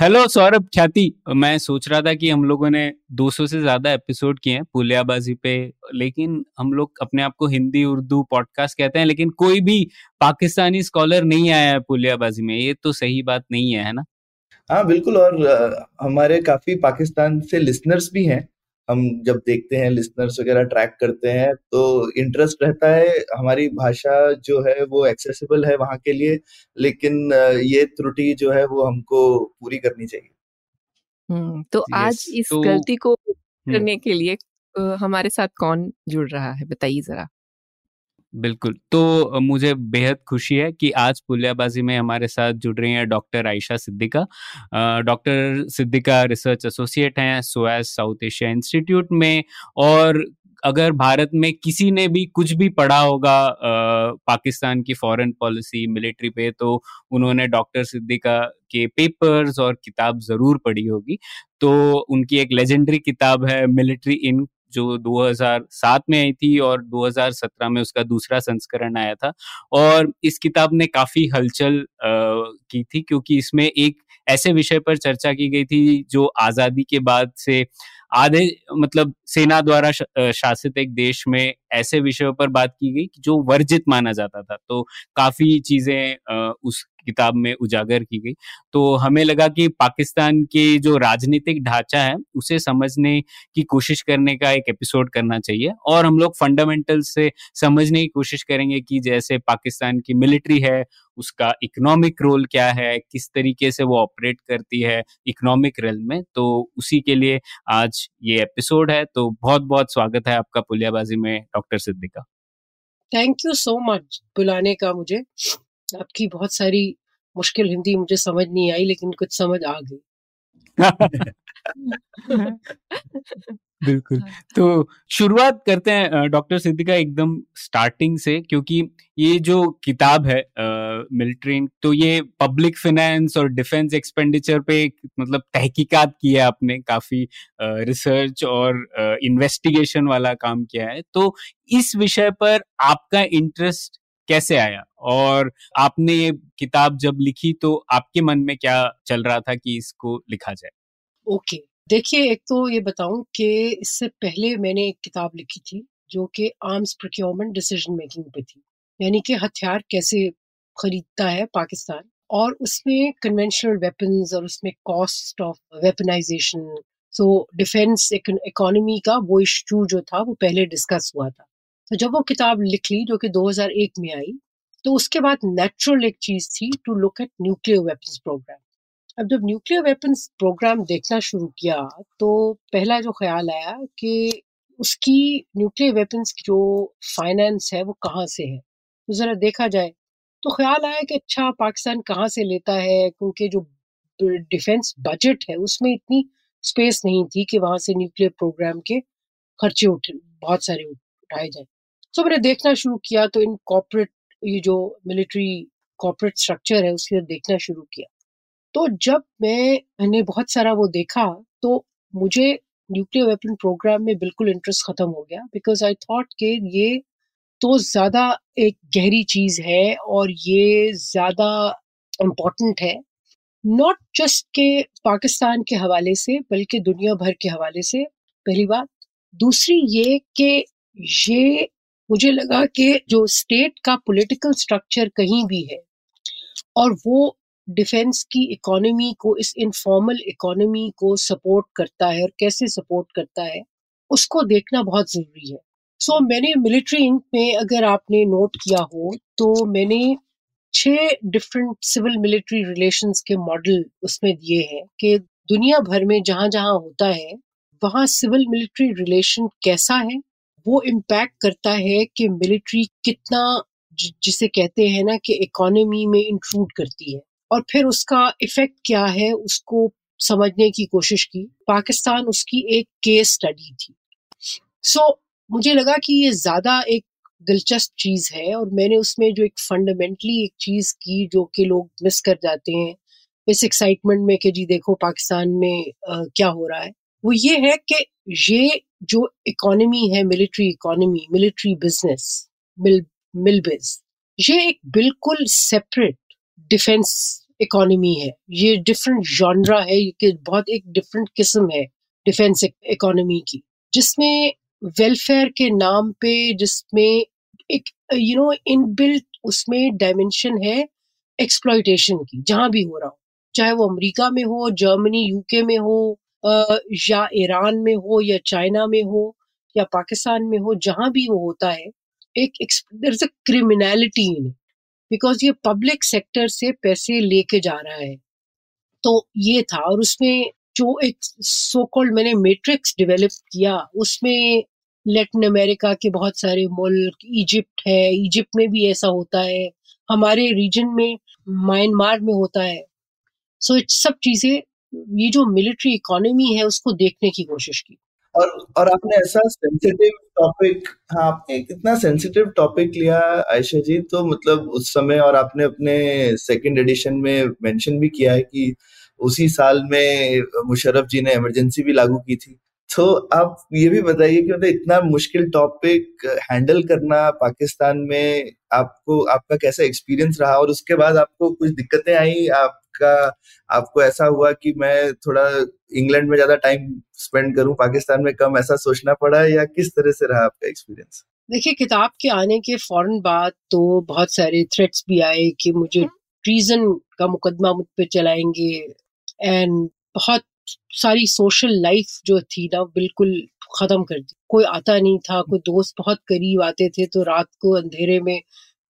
Hello Saurabh, ख्याति। मैं सोच रहा था कि हम लोगों ने 200 से ज़्यादा एपिसोड किए हैं पुलियाबाजी पे, लेकिन हम लोग अपने आप को हिंदी, उर्दू पॉडकास्ट कहते हैं, लेकिन कोई भी पाकिस्तानी स्कॉलर नहीं आया है पुलियाबाजी में। ये तो सही बात नहीं है है ना? हाँ बिल्कुल, और हमारे काफ़ी पाकिस्तान से लिसनर्स भी हैं। हम जब देखते हैं लिसनर्स वगैरह ट्रैक करते हैं तो इंटरेस्ट रहता है हमारी भाषा जो है वो एक्सेसिबल है वहाँ के लिए लेकिन ये त्रुटि जो है वो हमको पूरी करनी चाहिए हम्म तो आज इस तो, गलती को हम्म। करने के लिए हमारे साथ कौन जुड़ रहा है बताइए जरा बिल्कुल। तो मुझे बेहद खुशी है कि आज पुलियाबाजी में हमारे साथ जुड़ रही हैं doctor Ayesha Siddiqa. Doctor Siddiqa research associate हैं सोएस साउथ एशिया इंस्टीट्यूट में और अगर भारत में किसी ने भी कुछ भी पढ़ा होगा आ, पाकिस्तान की फॉरेन पॉलिसी मिलिट्री पे तो उन्होंने डॉक्टर सिद्दीका के पेपर्स और किताब ज़रूर पढ़ी होगी। तो उनकी एक लेजेंडरी किताब है मिलिट्री इन जो 2007 में आई थी और 2017 में उसका दूसरा संस्करण आया था। और इस किताब ने काफ़ी हलचल की थी क्योंकि इसमें एक ऐसे विषय पर चर्चा की गई थी जो आज़ादी के बाद से आधे मतलब सेना द्वारा शासित एक देश में ऐसे विषयों पर बात की गई जो वर्जित माना जाता था। तो काफ़ी चीज़ें उस किताब में उजागर की गई। तो हमें लगा कि पाकिस्तान के जो राजनीतिक ढांचा है, उसे समझने की कोशिश करने का एक एपिसोड करना चाहिए और हम लोग फंडामेंटल से समझने की कोशिश करेंगे कि जैसे पाकिस्तान की मिलिट्री है उसका इकोनॉमिक रोल क्या है, किस तरीके से वो ऑपरेट करती है इकोनॉमिक रेल में तो उसी के लिए आज ये एपिसोड है। तो बहुत बहुत स्वागत है आपका पुलियाबाजी में doctor Siddiqa thank you so much बुलाने का मुझे। आपकी बहुत सारी मुश्किल हिंदी मुझे समझ नहीं आई, लेकिन कुछ समझ आ गई। बिल्कुल हाँ। तो शुरुआत करते हैं डॉक्टर सिद्धिका एकदम स्टार्टिंग से क्योंकि ये जो किताब है मिलिट्री तो ये पब्लिक फाइनेंस और डिफेंस एक्सपेंडिचर पे मतलब तहकीकात किया आपने काफ़ी रिसर्च और इन्वेस्टिगेशन वाला काम किया है तो इस विषय पर आपका इंटरेस्ट कैसे आया? और आपने ये किताब जब लिखी तो आपके मन में क्या चल रहा था कि इसको लिखा जाए? Okay okay. देखिए एक तो ये बताऊँ कि इससे पहले मैंने एक किताब लिखी थी जो कि आर्म्स प्रोक्योरमेंट डिसीज़न मेकिंग पे थी। यानी कि हथियार कैसे खरीदता है पाकिस्तान और उसमें कन्वेंशनल वेपन्स और उसमें cost of weaponisation so defence economy का वो इशू जो था वो पहले डिस्कस हुआ था। तो जब वो किताब लिख ली जो कि 2001 में आई तो उसके बाद नेचुरल एक चीज़ थी to look at nuclear weapons programme अब जब न्यूक्लियर वेपन्स प्रोग्राम देखना शुरू किया तो पहला जो ख्याल आया कि उसकी न्यूक्लियर वेपन्स की जो फाइनेंस है वो कहाँ से है? तो ज़रा देखा जाए तो ख्याल आया कि अच्छा पाकिस्तान कहाँ से लेता है? क्योंकि जो डिफेंस बजट है, उसमें इतनी स्पेस नहीं थी कि वहाँ से न्यूक्लियर प्रोग्राम के खर्चे उठ, बहुत सारे उठाए जाए। तो मैंने देखना शुरू किया तो इन कॉपरेट ये जो मिलिट्री कॉपरेट स्ट्रक्चर है, उसके देखना शुरू किया। तो जब मैं, मैंने बहुत सारा वो देखा तो मुझे न्यूक्लियर वेपन प्रोग्राम में बिल्कुल इंटरेस्ट खत्म हो गया बिकॉज़ आई थॉट कि ये तो ज़्यादा एक गहरी चीज़ है और ये ज़्यादा इम्पोर्टेंट है। नॉट जस्ट के पाकिस्तान के हवाले से, बल्कि दुनिया भर के हवाले से, पहली बात। दूसरी ये कि ये मुझे लगा कि जो स्टेट का पॉलिटिकल स्ट्रक्चर कहीं भी है और वो डिफेंस की इकोनॉमी को इस इनफॉर्मल इकोनॉमी को सपोर्ट करता है और कैसे सपोर्ट करता है उसको देखना बहुत ज़रूरी है। सो so, मैंने मिलिट्री इंक में अगर आपने नोट किया हो तो मैंने छह डिफरेंट सिविल मिलिट्री रिलेशंस के मॉडल उसमें दिए हैं कि दुनिया भर में जहाँ जहाँ होता है वहाँ सिविल मिलिट्री रिलेशन कैसा है वो इम्पैक्ट करता है कि मिलिट्री कितना जिसे कहते हैं ना कि इकोनॉमी में इंक्लूड करती है। और फिर उसका इफ़ेक्ट क्या है उसको समझने की कोशिश की। पाकिस्तान उसकी एक केस स्टडी थी। सो so, मुझे लगा कि ये ज़्यादा एक दिलचस्प चीज़ है और मैंने उसमें जो एक फंडामेंटली एक चीज़ की जो कि लोग मिस कर जाते हैं इस एक्साइटमेंट में कि जी देखो पाकिस्तान में आ, क्या हो रहा है। वो ये है कि ये जो इकोनॉमी है military economy military business mil milbus ये एक बिल्कुल सेपरेट डिफेंस इकोनॉमी है। ये डिफरेंट जॉनरा है, ये बहुत एक डिफरेंट किस्म है डिफेंस इकोनॉमी की, जिसमें वेलफेयर के नाम पे, जिसमें एक यू नो इनबिल्ट उसमें डायमेंशन है एक्सप्लॉयटेशन की, जहाँ भी हो रहा हो। चाहे वो अमेरिका में हो जर्मनी यूके में हो या ईरान में हो या चाइना में हो या पाकिस्तान में हो जहाँ भी वो होता है एक अ क्रिमिनलिटी इन बिकॉज़ ये पब्लिक सेक्टर से पैसे लेके जा रहा है। तो ये था और उसमें जो एक सो कॉल्ड मैंने मैट्रिक्स डेवलप किया उसमें लेटिन अमेरिका के बहुत सारे मुल्क इजिप्ट है इजिप्ट में भी ऐसा होता है हमारे रीजन में म्यांमार में होता है। सो so, सब चीज़ें ये जो मिलिट्री इकोनॉमी है, उसको देखने की कोशिश की। और और आपने ऐसा सेंसिटिव टॉपिक हाँ आपने इतना सेंसिटिव टॉपिक लिया, आयशा जी? तो मतलब उस समय और आपने अपने सेकंड एडिशन में मेंशन भी किया है कि उसी साल में मुशर्रफ जी ने इमरजेंसी भी लागू की थी। तो आप ये भी बताइए कि मतलब इतना मुश्किल टॉपिक हैंडल करना पाकिस्तान में आपको, आपका कैसा एक्सपीरियंस रहा? और उसके बाद आपको कुछ दिक्कतें आई? आपका आपको ऐसा हुआ कि मैं थोड़ा इंग्लैंड में ज़्यादा टाइम स्पेंड करूँ पाकिस्तान में कम ऐसा सोचना पड़ा या किस तरह से रहा आपका एक्सपीरियंस देखिए किताब के आने के फ़ौरन बाद तो बहुत सारे थ्रेट्स भी आए कि मुझे ट्रीजन का मुकदमा मुझ पे चलाएँगे एंड बहुत सारी सोशल लाइफ जो थी ना बिल्कुल खत्म कर दी। कोई आता नहीं था कोई दोस्त बहुत करीब आते थे तो रात को अंधेरे में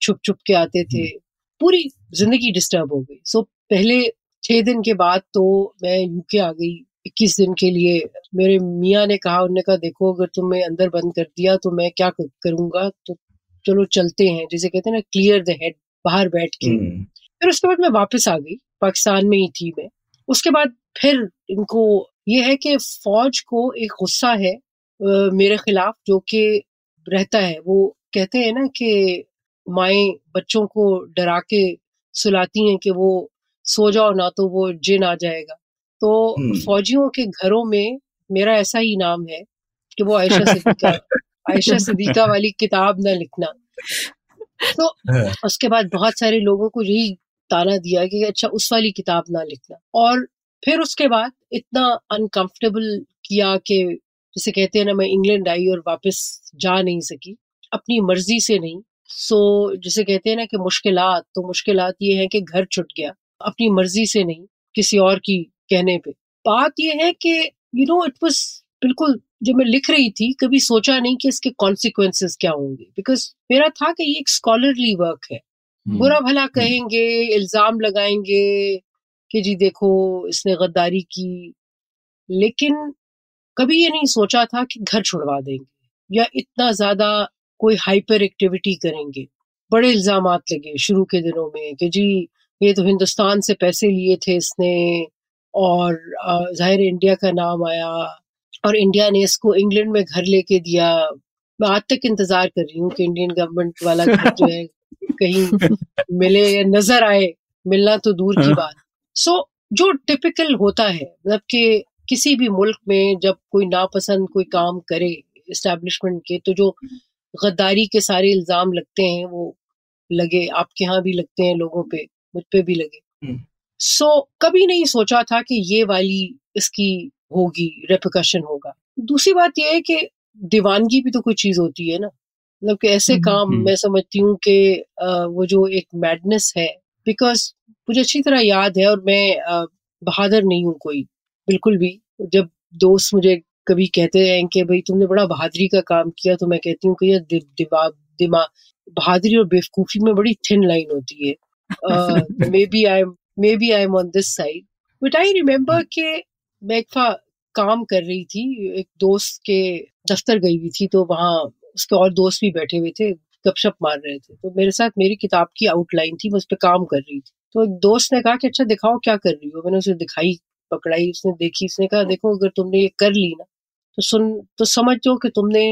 छुप छुप के आते थे। हम्म। पूरी ज़िंदगी डिस्टर्ब हो गई। सो पहले छह दिन के बाद तो मैं यूके आ गई इक्कीस दिन के लिए। मेरे मियाँ ने कहा उन्होंने कहा देखो अगर तुम्हें अंदर बंद कर दिया तो मैं क्या करूँगा? तो चलो चलते हैं जैसे कहते हैं ना क्लियर द हेड बाहर बैठ के। हम्म। फिर उसके बाद मैं वापस आ गई पाकिस्तान में ही थी मैं। उसके बाद फिर इनको ये है कि फौज को एक गुस्सा है मेरे खिलाफ जो कि रहता है। वो कहते हैं ना कि माए बच्चों को डरा के सुलाती हैं कि वो सो जाओ ना तो वो जिन आ जाएगा। तो हम्म। फौजियों के घरों में मेरा ऐसा ही नाम है कि वो आयशा सिद्दीका आयशा सिद्दीका वाली किताब ना लिखना। तो हाँ। उसके बाद बहुत सारे लोगों को यही ताना दिया कि अच्छा उस वाली किताब ना लिखना। और फिर उसके बाद इतना अनकंफर्टेबल किया कि जैसे कहते हैं ना मैं इंग्लैंड आई और वापस जा नहीं सकी अपनी मर्ज़ी से नहीं। सो जैसे कहते हैं ना कि मुश्किलात तो मुश्किलात ये है कि घर छुट गया। अपनी मर्ज़ी से नहीं किसी और की कहने पे। बात यह है कि यू नो इट वाज बिल्कुल जब मैं लिख रही थी कभी सोचा नहीं कि इसके कॉन्सिक्वेंसेस क्या होंगे। बिकॉज़ मेरा था कि ये एक स्कॉलरली वर्क है। हम्म। बुरा भला हम्म। कहेंगे इल्ज़ाम लगाएँगे कि जी देखो इसने गद्दारी की। लेकिन कभी ये नहीं सोचा था कि घर छुड़वा देंगे या इतना ज़्यादा कोई हाइपर एक्टिविटी करेंगे। बड़े इल्ज़ाम लगे शुरू के दिनों में कि जी ये तो हिंदुस्तान से पैसे लिए थे इसने और ज़ाहिर इंडिया का नाम आया और इंडिया ने इसको इंग्लैंड में घर लेके दिया। मैं आज तक इंतज़ार कर रही हूँ कि इंडियन गवर्नमेंट वाला घर जो है कहीं मिले या नज़र आए मिलना तो दूर की हाँ। बात। सो so, जो टिपिकल होता है मतलब कि किसी भी मुल्क में जब कोई नापसंद कोई काम करे इस्टेब्लिशमेंट के तो जो गद्दारी के सारे इल्ज़ाम लगते हैं वो लगे आपके यहाँ भी लगते हैं लोगों पे। मुझ पर भी लगे। सो हम्म। so, कभी नहीं सोचा था कि ये वाली इसकी होगी रेपिकशन होगा। दूसरी बात यह है कि दीवानगी भी तो कोई चीज़ होती है ना। मतलब कि ऐसे हम्म, काम हम्म। मैं समझती हूँ कि वो जो एक मैडनेस है बिकॉज़ मुझे अच्छी तरह याद है और मैं बहादुर नहीं हूँ कोई बिल्कुल भी। जब दोस्त मुझे कभी कहते हैं कि भाई तुमने बड़ा बहादुरी का काम किया तो मैं कहती हूँ कि यह दिमाग दिमाग बहादुरी और बेवकूफ़ी में बड़ी थिन लाइन होती है। Maybe I maybe I am on this side but I मैं एक काम कर रही थी एक दोस्त के दफ्तर गई हुई थी तो वहाँ उसके और दोस्त भी बैठे हुए थे गपशप मार रहे थे। तो मेरे साथ मेरी किताब की आउटलाइन थी मैं उस पर काम कर रही थी। तो एक दोस्त ने कहा कि अच्छा दिखाओ क्या कर रही हो? मैंने उसे दिखाई पकड़ाई उसने देखी उसने कहा देखो अगर तुमने ये कर ली ना तो सुन तो समझो कि तुमने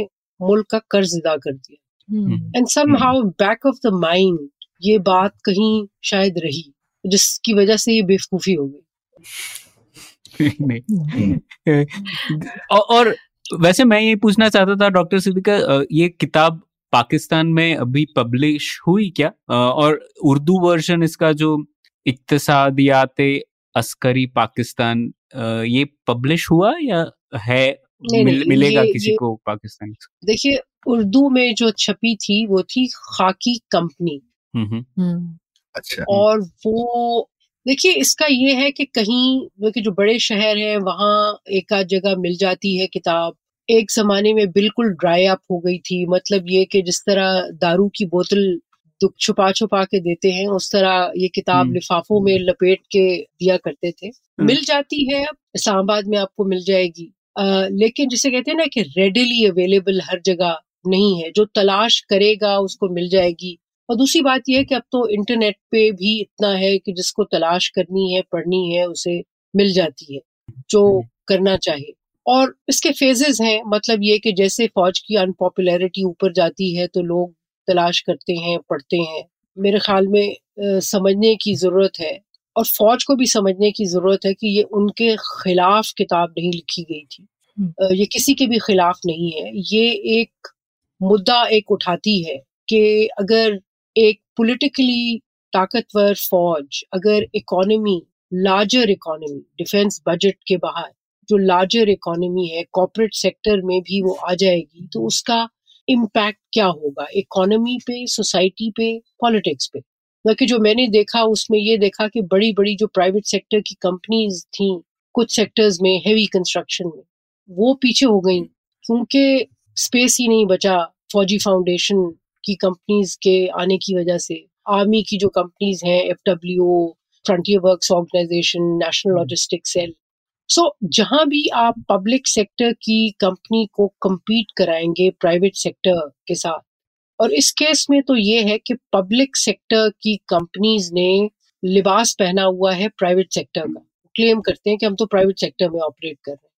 मुल्क का कर्ज अदा कर दिया। And somehow back of the mind ये बात कहीं शायद रही जिसकी वजह से ये बेवकूफ़ी हो गई। और वैसे मैं ये पूछना चाहता था डॉक्टर सिद्दीका ये किताब पाकिस्तान में अभी पब्लिश हुई क्या? और उर्दू वर्जन इसका जो इकतसादियात अस्करी पाकिस्तान ये पब्लिश हुआ या है नहीं, मिल, नहीं, मिलेगा ये, किसी ये, को पाकिस्तान देखिए उर्दू में जो छपी थी वो थी खाकी कंपनी। अच्छा। और वो देखिए इसका ये है कि कहीं कि जो बड़े शहर हैं वहाँ एक आध जगह मिल जाती है किताब। एक जमाने में बिल्कुल ड्राई अप हो गई थी। मतलब ये कि जिस तरह दारू की बोतल दुख छुपा छुपा के देते हैं उस तरह ये किताब। लिफाफों में लपेट के दिया करते थे। मिल जाती है अब इस्लामाबाद में आपको मिल जाएगी। आ, लेकिन जिसे कहते हैं ना कि रेडिली अवेलेबल हर जगह नहीं है। जो तलाश करेगा उसको मिल जाएगी। और दूसरी बात यह है कि अब तो इंटरनेट पे भी इतना है कि जिसको तलाश करनी है पढ़नी है उसे मिल जाती है जो हम्म। करना चाहे और इसके फेजेस हैं मतलब ये कि जैसे फौज की अनपॉपुलैरिटी ऊपर जाती है तो लोग तलाश करते हैं पढ़ते हैं मेरे ख्याल में आ, समझने की ज़रूरत है और फौज को भी समझने की ज़रूरत है कि ये उनके खिलाफ किताब नहीं लिखी गई थी हम्म। ये किसी के भी खिलाफ नहीं है ये एक मुद्दा एक उठाती है कि अगर एक पॉलिटिकली ताकतवर फौज अगर economy larger economy defence budget के बाहर जो लार्जर इकोनॉमी है कॉरपोरेट सेक्टर में भी वो आ जाएगी तो उसका इम्पैक्ट क्या होगा? इकोनॉमी पे सोसाइटी पे पॉलिटिक्स पे? बाकी जो मैंने देखा उसमें ये देखा कि बड़ी बड़ी जो प्राइवेट सेक्टर की कंपनीज़ थी कुछ सेक्टर्स में हेवी कंस्ट्रक्शन में वो पीछे हो गई। क्योंकि स्पेस ही नहीं बचा फौजी फाउंडेशन की कंपनीज़ के आने की वजह से आर्मी की जो कंपनीज़ हैं F W frontier works organisation national logistic cell so जहाँ भी आप पब्लिक सेक्टर की कंपनी को compete कराएँगे प्राइवेट सेक्टर के साथ और इस केस में तो ये है कि पब्लिक सेक्टर की कंपनीज़ ने लिबास पहना हुआ है प्राइवेट सेक्टर का। क्लेम करते हैं कि हम तो प्राइवेट सेक्टर में ऑपरेट कर रहे हैं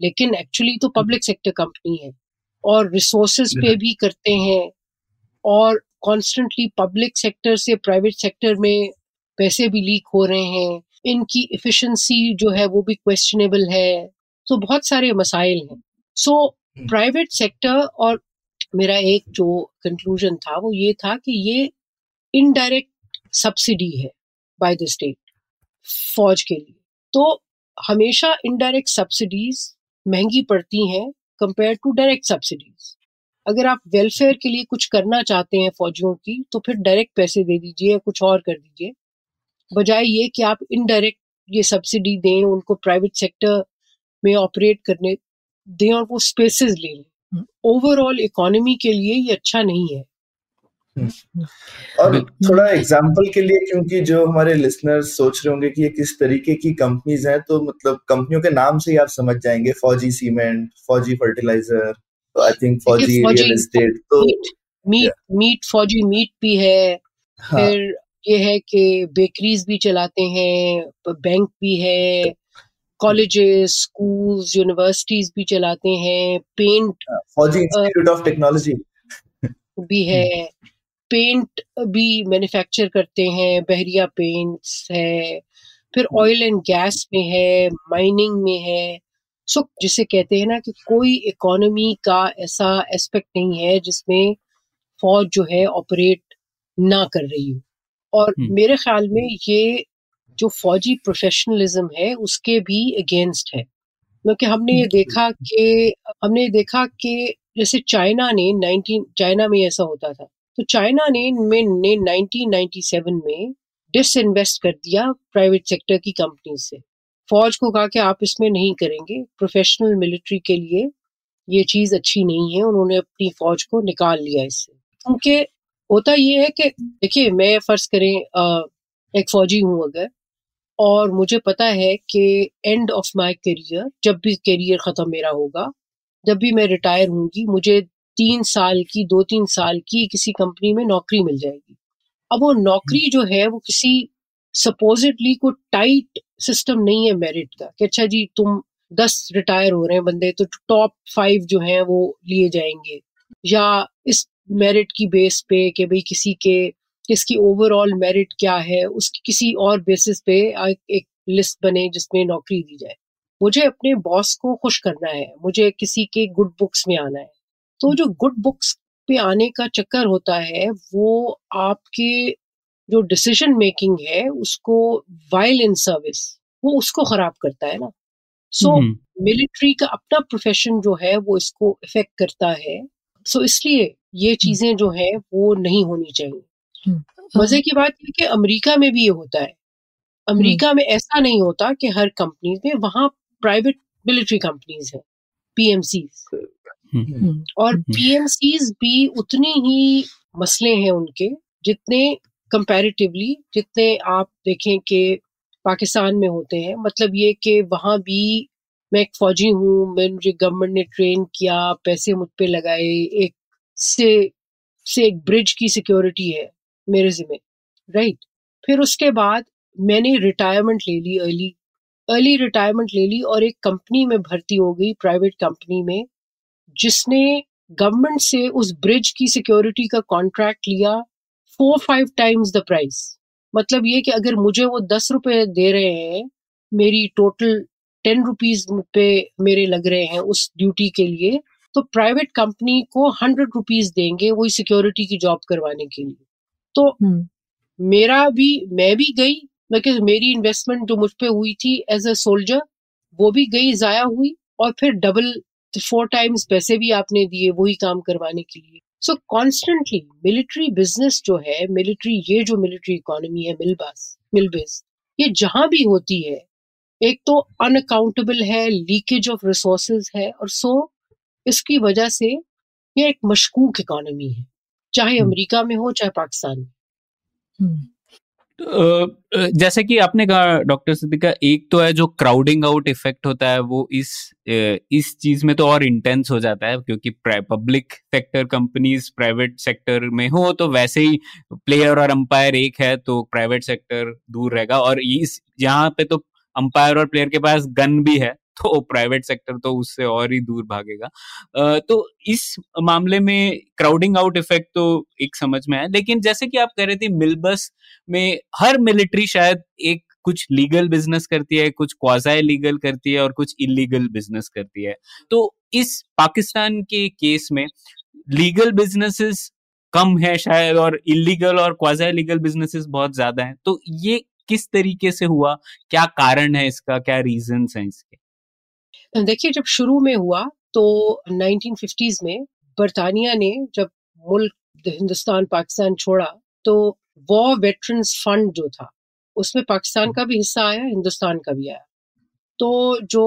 लेकिन एक्चुअली तो पब्लिक सेक्टर कंपनी है और रिसोर्सेज पे भी करते हैं और कॉन्स्टेंटली पब्लिक सेक्टर से प्राइवेट सेक्टर में पैसे भी लीक हो रहे हैं। इनकी इफिशिएंसी जो है वो भी क्वेश्चनेबल है। तो बहुत सारे मसाइल हैं। सो प्राइवेट सेक्टर और मेरा एक जो कंक्लूजन था वो ये था कि ये इनडायरेक्ट सब्सिडी है बाय द स्टेट फौज के लिए। तो हमेशा इनडायरेक्ट सब्सिडीज महँगी पड़ती हैं कंपेयर टू डायरेक्ट सब्सिडीज अगर आप वेलफेयर के लिए कुछ करना चाहते हैं फौजियों की तो फिर डायरेक्ट पैसे दे दीजिए या कुछ और कर दीजिए। बजाय ये कि आप इनडायरेक्ट ये सब्सिडी दें उनको प्राइवेट सेक्टर में ऑपरेट करने दें और वो स्पेसेस ले लें। ओवरऑल हम्म। इकोनॉमी के लिए ये अच्छा नहीं है। हम्म। और थोड़ा एग्ज़ाम्पल के लिए क्योंकि जो हमारे लिसनर्स सोच रहे होंगे कि ये किस तरीके की कंपनीज़ हैं तो मतलब कंपनियों के नाम से ही आप समझ जाएँगे। फौजी सीमेंट फौजी फर्टिलाइज़र आई थिंक फौजी रियल एस्टेट तो मीट मीट फौजी मीट भी है हाँ. फिर ये है कि बेकरीज भी चलाते हैं बैंक भी है कॉलेजेस स्कूल्स यूनिवर्सिटीज भी चलाते हैं पेंट फौजी इंस्टीट्यूट ऑफ़ टेक्नोलॉजी भी है। पेंट भी मैन्युफैक्चर करते हैं बहरिया पेंट्स है फिर ऑयल एंड गैस में है माइनिंग में है। सो so, जिसे कहते हैं ना कि कोई इकोनॉमी का ऐसा एस्पेक्ट नहीं है जिसमें फौज जो है ऑपरेट ना कर रही हो। और मेरे ख्याल में ये जो फौजी प्रोफेशनलिज्म है उसके भी अगेंस्ट है। क्योंकि हमने ये देखा कि हमने देखा कि जैसे चाइना ने 19 चाइना में ऐसा होता था। तो चाइना ने में ने 1997 में डिसइन्वेस्ट कर दिया प्राइवेट सेक्टर की कंपनी से। फौज को कहा कि आप इसमें नहीं करेंगे। प्रोफेशनल मिलिट्री के लिए ये चीज़ अच्छी नहीं है। उन्होंने अपनी फौज को निकाल लिया इससे। क्योंकि होता ये है कि देखिए मैं फ़र्ज़ करें एक फौजी हूँ अगर और मुझे पता है कि एंड ऑफ़ माय करियर जब भी करियर ख़त्म मेरा होगा जब भी मैं रिटायर होंगी मुझे तीन साल की दो तीन साल की किसी कंपनी में नौकरी मिल जाएगी। अब वो नौकरी जो है वो किसी सपोजिटली को टाइट सिस्टम नहीं है मेरिट का कि अच्छा जी, तुम दस रिटायर हो रहे हैं बंदे तो टॉप फाइव जो हैं वो लिए जाएँगे। या इस मेरिट की बेस पे कि भाई किसी के, किसकी ओवरऑल मेरिट क्या है उसकी किसी और बेसिस पे एक लिस्ट बने जिसमें नौकरी दी जाए। मुझे अपने बॉस को खुश करना है, मुझे किसी के गुड बुक्स में आना है। तो जो गुड बुक्स पे आने का चक्कर होता है, वो आपके जो डिसीज़न मेकिंग है उसको वाइल इन सर्विस वो उसको खराब करता है ना। सो so, मिलिट्री का अपना प्रोफेशन जो है वो इसको इफ़ेक्ट करता है। सो so, इसलिए ये चीज़ें जो है वो नहीं होनी चाहिए। मज़े की बात है कि अमेरिका में भी ये होता है। अमेरिका में ऐसा नहीं होता कि हर कंपनी में वहाँ प्राइवेट मिलिट्री कंपनीज़ है पीएमसी और पीएमसीज भी उतनी ही मसले हैं उनके जितने कंपैरेटिवली जितने आप देखें कि पाकिस्तान में होते हैं मतलब ये कि वहाँ भी मैं एक फौजी हूँ, मैं, मुझे गवर्नमेंट ने ट्रेन किया, पैसे मुझ पर लगाए, एक से से एक ब्रिज की सिक्योरिटी है मेरे जिम्मे राइट फिर उसके बाद मैंने रिटायरमेंट ले ली अर्ली अर्ली रिटायरमेंट ले ली और एक कंपनी में भर्ती हो गई प्राइवेट कंपनी में, जिसने गवर्नमेंट से उस ब्रिज की सिक्योरिटी का कॉन्ट्रैक्ट लिया four five times the price मतलब ये कि अगर मुझे वो दस रुपए दे रहे हैं मेरी टोटल टेन रुपीज़ पे मेरे लग रहे हैं उस ड्यूटी के लिए तो प्राइवेट कंपनी को हंड्रेड रुपीज़ देंगे वही सिक्योरिटी की जॉब करवाने के लिए। तो मेरा भी मैं भी गई लेकिन मेरी इन्वेस्टमेंट जो मुझ पर हुई थी एज अ सोल्जर वो भी गई जाया हुई और फिर डबल फोर टाइम्स पैसे भी आपने दिए वही काम करवाने के लिए। सो कॉन्स्टेंटली मिलिट्री बिज़नेस जो है मिलिट्री ये जो मिलिट्री इकोनॉमी है मिलबास मिलबिस ये जहाँ भी होती है एक तो अनअकाउंटेबल है लीकेज ऑफ़ रिसोर्सेज है और सो इसकी वजह से ये एक मशकूक इकोनॉमी है चाहे हम्म। अमेरिका में हो चाहे पाकिस्तान में हम्म। जैसे कि आपने कहा, डॉक्टर सिद्धिका एक तो है जो क्राउडिंग आउट इफ़ेक्ट होता है, वो इस इस चीज़ में तो और इंटेंस हो जाता है, क्योंकि public sector companies private sector में हो तो वैसे ही प्लेयर और अंपायर एक है तो प्राइवेट सेक्टर दूर रहेगा, और इस, यहाँ पे तो अंपायर और प्लेयर के पास गन भी है तो प्राइवेट सेक्टर तो उससे और ही दूर भागेगा। तो इस मामले में क्राउडिंग आउट इफ़ेक्ट तो एक समझ में है लेकिन जैसे कि आप कह रहे थे, मिलबस में हर मिलिट्री शायद एक कुछ लीगल बिज़नेस करती है, कुछ क्वाजाई लीगल करती है और कुछ इलीगल बिज़नेस करती है। तो इस पाकिस्तान के केस में लीगल बिजनेसेस कम है शायद और इलीगल और क्वाजा लीगल बिजनेसेस बहुत ज़्यादा हैं। तो ये किस तरीके से हुआ? क्या कारण है इसका? क्या रीजन है इसके? देखिए जब शुरू में हुआ तो 1950s में बरतानिया ने जब मुल्क हिंदुस्तान पाकिस्तान छोड़ा तो वॉर वेटरन्स फंड जो था उसमें पाकिस्तान का भी हिस्सा आया हिंदुस्तान का भी आया। तो जो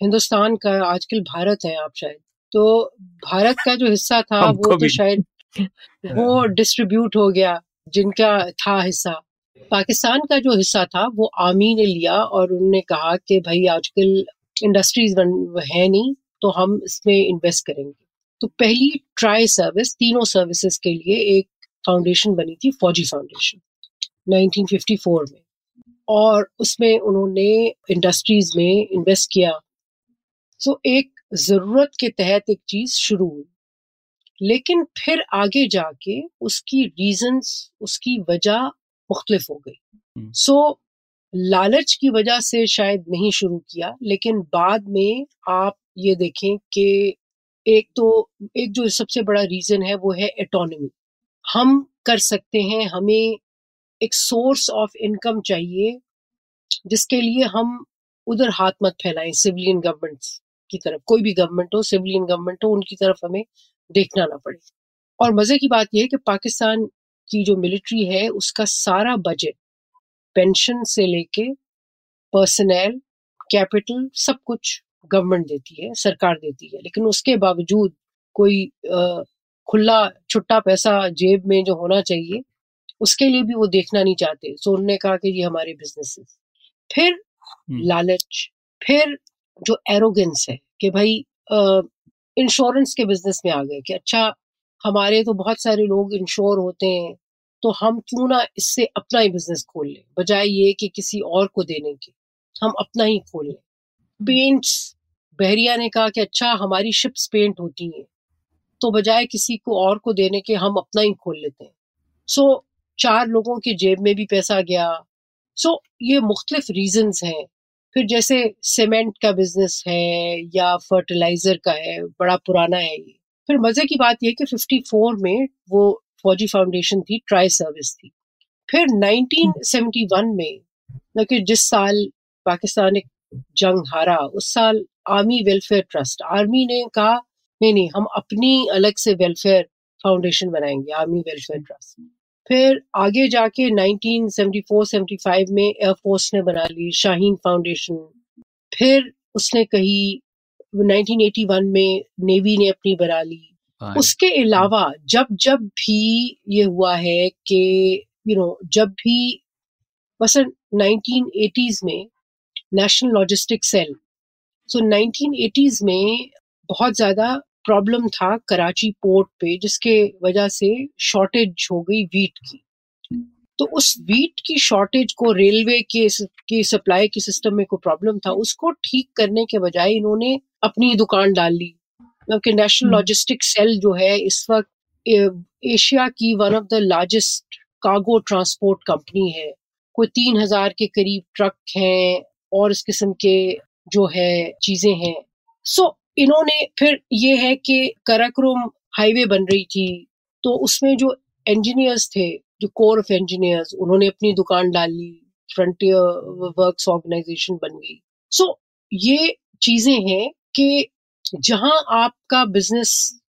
हिंदुस्तान का आजकल भारत है आप शायद तो भारत का जो हिस्सा था वो तो शायद वो डिस्ट्रीब्यूट हो गया जिनका था हिस्सा। पाकिस्तान का जो हिस्सा था वो आर्मी ने लिया और उन्होंने कहा कि भाई आजकल इंडस्ट्रीज़ है नहीं तो हम इसमें इन्वेस्ट करेंगे। तो पहली ट्राई सर्विस तीनों सर्विसेज़ के लिए एक फाउंडेशन बनी थी फौजी फाउंडेशन 1954 में। और उसमें उन्होंने इंडस्ट्रीज़ में इन्वेस्ट किया। सो so, एक ज़रूरत के तहत एक चीज़ शुरू हुई। लेकिन फिर आगे जाके उसकी रीजंस उसकी वजह मुख्तलिफ़ हो गई। सो हम्म। so, लालच की वजह से शायद नहीं शुरू किया, लेकिन बाद में आप ये देखें कि एक तो एक जो सबसे बड़ा रीजन है वो है एटोनमी हम कर सकते हैं, हमें एक सोर्स ऑफ़ इनकम चाहिए, जिसके लिए हम उधर हाथ मत फैलाएँ सिविलियन गवर्नमेंट की तरफ़। कोई भी गवर्नमेंट हो सिविलियन गवर्नमेंट हो, उनकी तरफ़ हमें देखना ना पड़े। और मज़े की बात यह है कि पाकिस्तान की जो मिलिट्री है, उसका सारा बजट पेंशन से लेके पर्सनल कैपिटल सब कुछ गवर्नमेंट देती है सरकार देती है। लेकिन उसके बावजूद कोई खुला छुट्टा पैसा जेब में जो होना चाहिए उसके लिए भी वो देखना नहीं चाहते। सो उन्होंने कहा कि ये हमारे बिज़नेस फिर हम्म। लालच फिर जो एरोगेंस है कि भाई इंश्योरेंस के बिज़नेस में आ गए कि अच्छा हमारे तो बहुत सारे लोग इंश्योर होते हैं। तो हम क्यों ना इससे अपना ही बिज़नेस खोल लें बजाय ये कि किसी और को देने के। हम अपना ही खोल लें। पेंट्स बहरिया ने कहा कि अच्छा हमारी शिप्स पेंट होती हैं। तो बजाय किसी को और को देने के हम अपना ही खोल लेते हैं। सो so, चार लोगों के जेब में भी पैसा गया। सो so, ये मुख्तलिफ़ रीजंस हैं। फिर जैसे सीमेंट का बिज़नेस है या फर्टिलाइज़र का है बड़ा पुराना है ये। फिर मज़े की बात यह कि 54 में वो फौजी फाउंडेशन थी ट्राई सर्विस थी। फिर 1971 में कि जिस साल पाकिस्तान एक जंग हारा उस साल आर्मी वेलफेयर ट्रस्ट आर्मी ने कहा नहीं नहीं हम अपनी अलग से वेलफेयर फाउंडेशन बनाएँगे आर्मी वेलफेयर ट्रस्ट। फिर आगे जाके 1974-75 में एयरफोर्स ने बना ली शाहीन फाउंडेशन। फिर उसने कही 1981 में नेवी ने अपनी बना ली उसके अलावा जब जब भी ये हुआ है कि यू नो जब भी मसलन 1980s में नेशनल लॉजिस्टिक सेल सो 1980s में बहुत ज़्यादा प्रॉब्लम था कराची पोर्ट पे, जिसके वजह से शॉर्टेज हो गई वीट की। तो उस वीट की शॉर्टेज को रेलवे के की सप्लाई के सिस्टम में कोई प्रॉब्लम था, उसको ठीक करने के बजाय इन्होंने अपनी दुकान डाल ली। क्योंकि नेशनल लॉजिस्टिक सेल जो है इस वक्त एशिया की one of the largest cargo transport company है। कोई तीन हज़ार के करीब ट्रक हैं और इस किस्म के जो है चीज़ें हैं। सो so, इन्होंने फिर ये है कि कराक्रोम हाईवे बन रही थी। तो उसमें जो इंजीनियर्स थे जो कोर ऑफ़ इंजीनियर्स उन्होंने अपनी दुकान डाल ली। फ्रंटियर वर्क्स ऑर्गेनाइजेशन बन गई। सो so, ये चीज़ें हैं कि जहाँ आपका बिज़नेस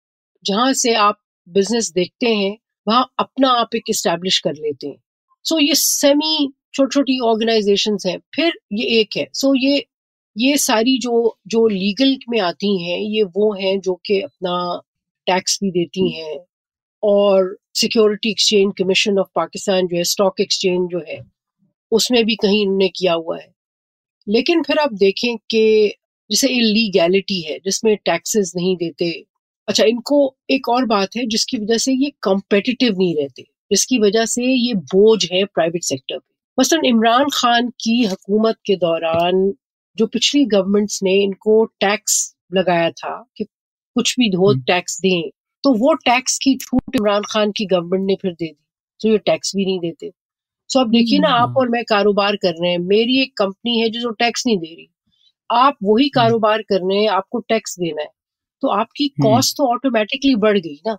जहाँ से आप बिज़नेस देखते हैं वहाँ अपना आप एक इस्टेब्लिश कर लेते हैं। सो so, ये सेमी छोटी छोटी ऑर्गेनाइजेशन हैं फिर ये एक है। सो so, ये ये सारी जो जो लीगल में आती हैं ये वो हैं जो कि अपना टैक्स भी देती हैं और security exchange commission of Pakistan जो है स्टॉक एक्सचेंज जो है उसमें भी कहीं इन्होंने किया हुआ है। लेकिन फिर आप देखें कि जैसे इलीगैलिटी है जिसमें टैक्सेस नहीं देते अच्छा इनको एक और बात है जिसकी वजह से ये कॉम्पिटिटिव नहीं रहते जिसकी वजह से ये बोझ है प्राइवेट सेक्टर पे मसलन इमरान खान की हुकूमत के दौरान जो पिछली गवर्नमेंट्स ने इनको टैक्स लगाया था कि कुछ भी धो टैक्स हम्म। दें तो वो टैक्स की छूट इमरान खान की गवर्नमेंट ने फिर दे दी तो ये टैक्स भी नहीं देते सो अब देखिए ना आप हम्म। और मैं कारोबार कर रहे हैं मेरी एक कंपनी है जो टैक्स नहीं दे रही आप वही हम्म। कारोबार कर रहे हैं आपको टैक्स देना है। तो आपकी कॉस्ट तो ऑटोमेटिकली बढ़ गई ना।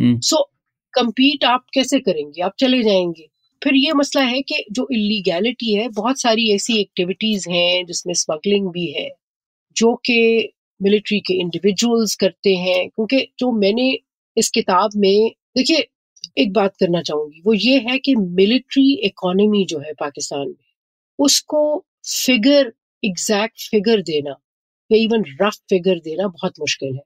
सो कंपीट आप कैसे करेंगे? आप चले जाएँगे। फिर ये मसला है कि जो इलीगैलिटी है बहुत सारी ऐसी एक्टिविटीज़ हैं जिसमें स्मगलिंग भी है जो कि मिलिट्री के इंडिविजुअल्स करते हैं। क्योंकि जो मैंने इस किताब में देखिए एक बात करना चाहूँगी। वो ये है कि मिलिट्री इकोनॉमी जो है पाकिस्तान में उसको फिगर एग्जैक्ट फिगर देना या इवन रफ फिगर देना बहुत मुश्किल है।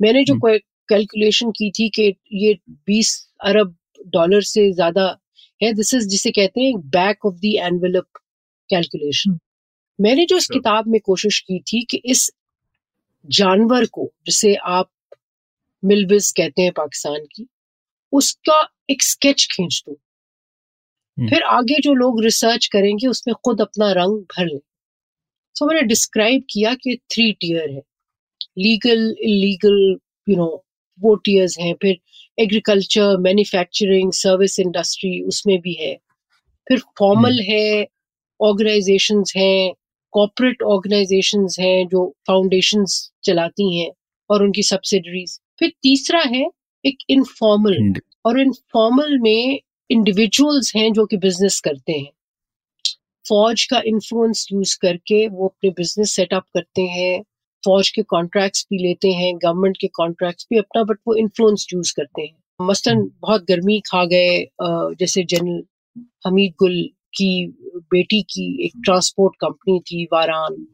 मैंने जो कैलकुलेशन। की थी कि ये 20 अरब डॉलर से ज़्यादा है दिस इज़ जिसे कहते हैं back of the envelope calculation मैंने जो इस किताब में कोशिश की थी कि इस जानवर को जिसे आप मिलबिस कहते हैं पाकिस्तान की उसका एक स्केच खींच दो। हम्म। फिर आगे जो लोग रिसर्च करेंगे उसमें खुद अपना रंग भर लें। सो मैंने डिस्क्राइब किया कि थ्री टीयर है। लीगल इलीगल यू नो वो टीयर्स हैं। फिर एग्रीकल्चर मैन्युफैक्चरिंग सर्विस इंडस्ट्री उसमें भी है। फिर फॉर्मल हम्म। है ऑर्गेनाइजेशन हैं कॉपरेट ऑर्गेनाइजेशन हैं जो फाउंडेशन चलाती हैं और उनकी सब्सिडरीज फिर तीसरा है एक इनफॉर्मल और इनफॉर्मल में इंडिविजुअल्स हैं जो कि बिज़नेस करते हैं। फौज का इन्फ्लुएंस यूज़ करके वो अपने बिज़नेस सेटअप करते हैं फौज के कॉन्ट्रैक्ट्स भी लेते हैं गवर्नमेंट के कॉन्ट्रैक्ट्स भी अपना बट वो इन्फ्लुएंस यूज़ करते हैं। मसलन हम्म। बहुत गर्मी खा गए जैसे जनरल हमीद गुल की बेटी की एक ट्रांसपोर्ट कंपनी थी वारान।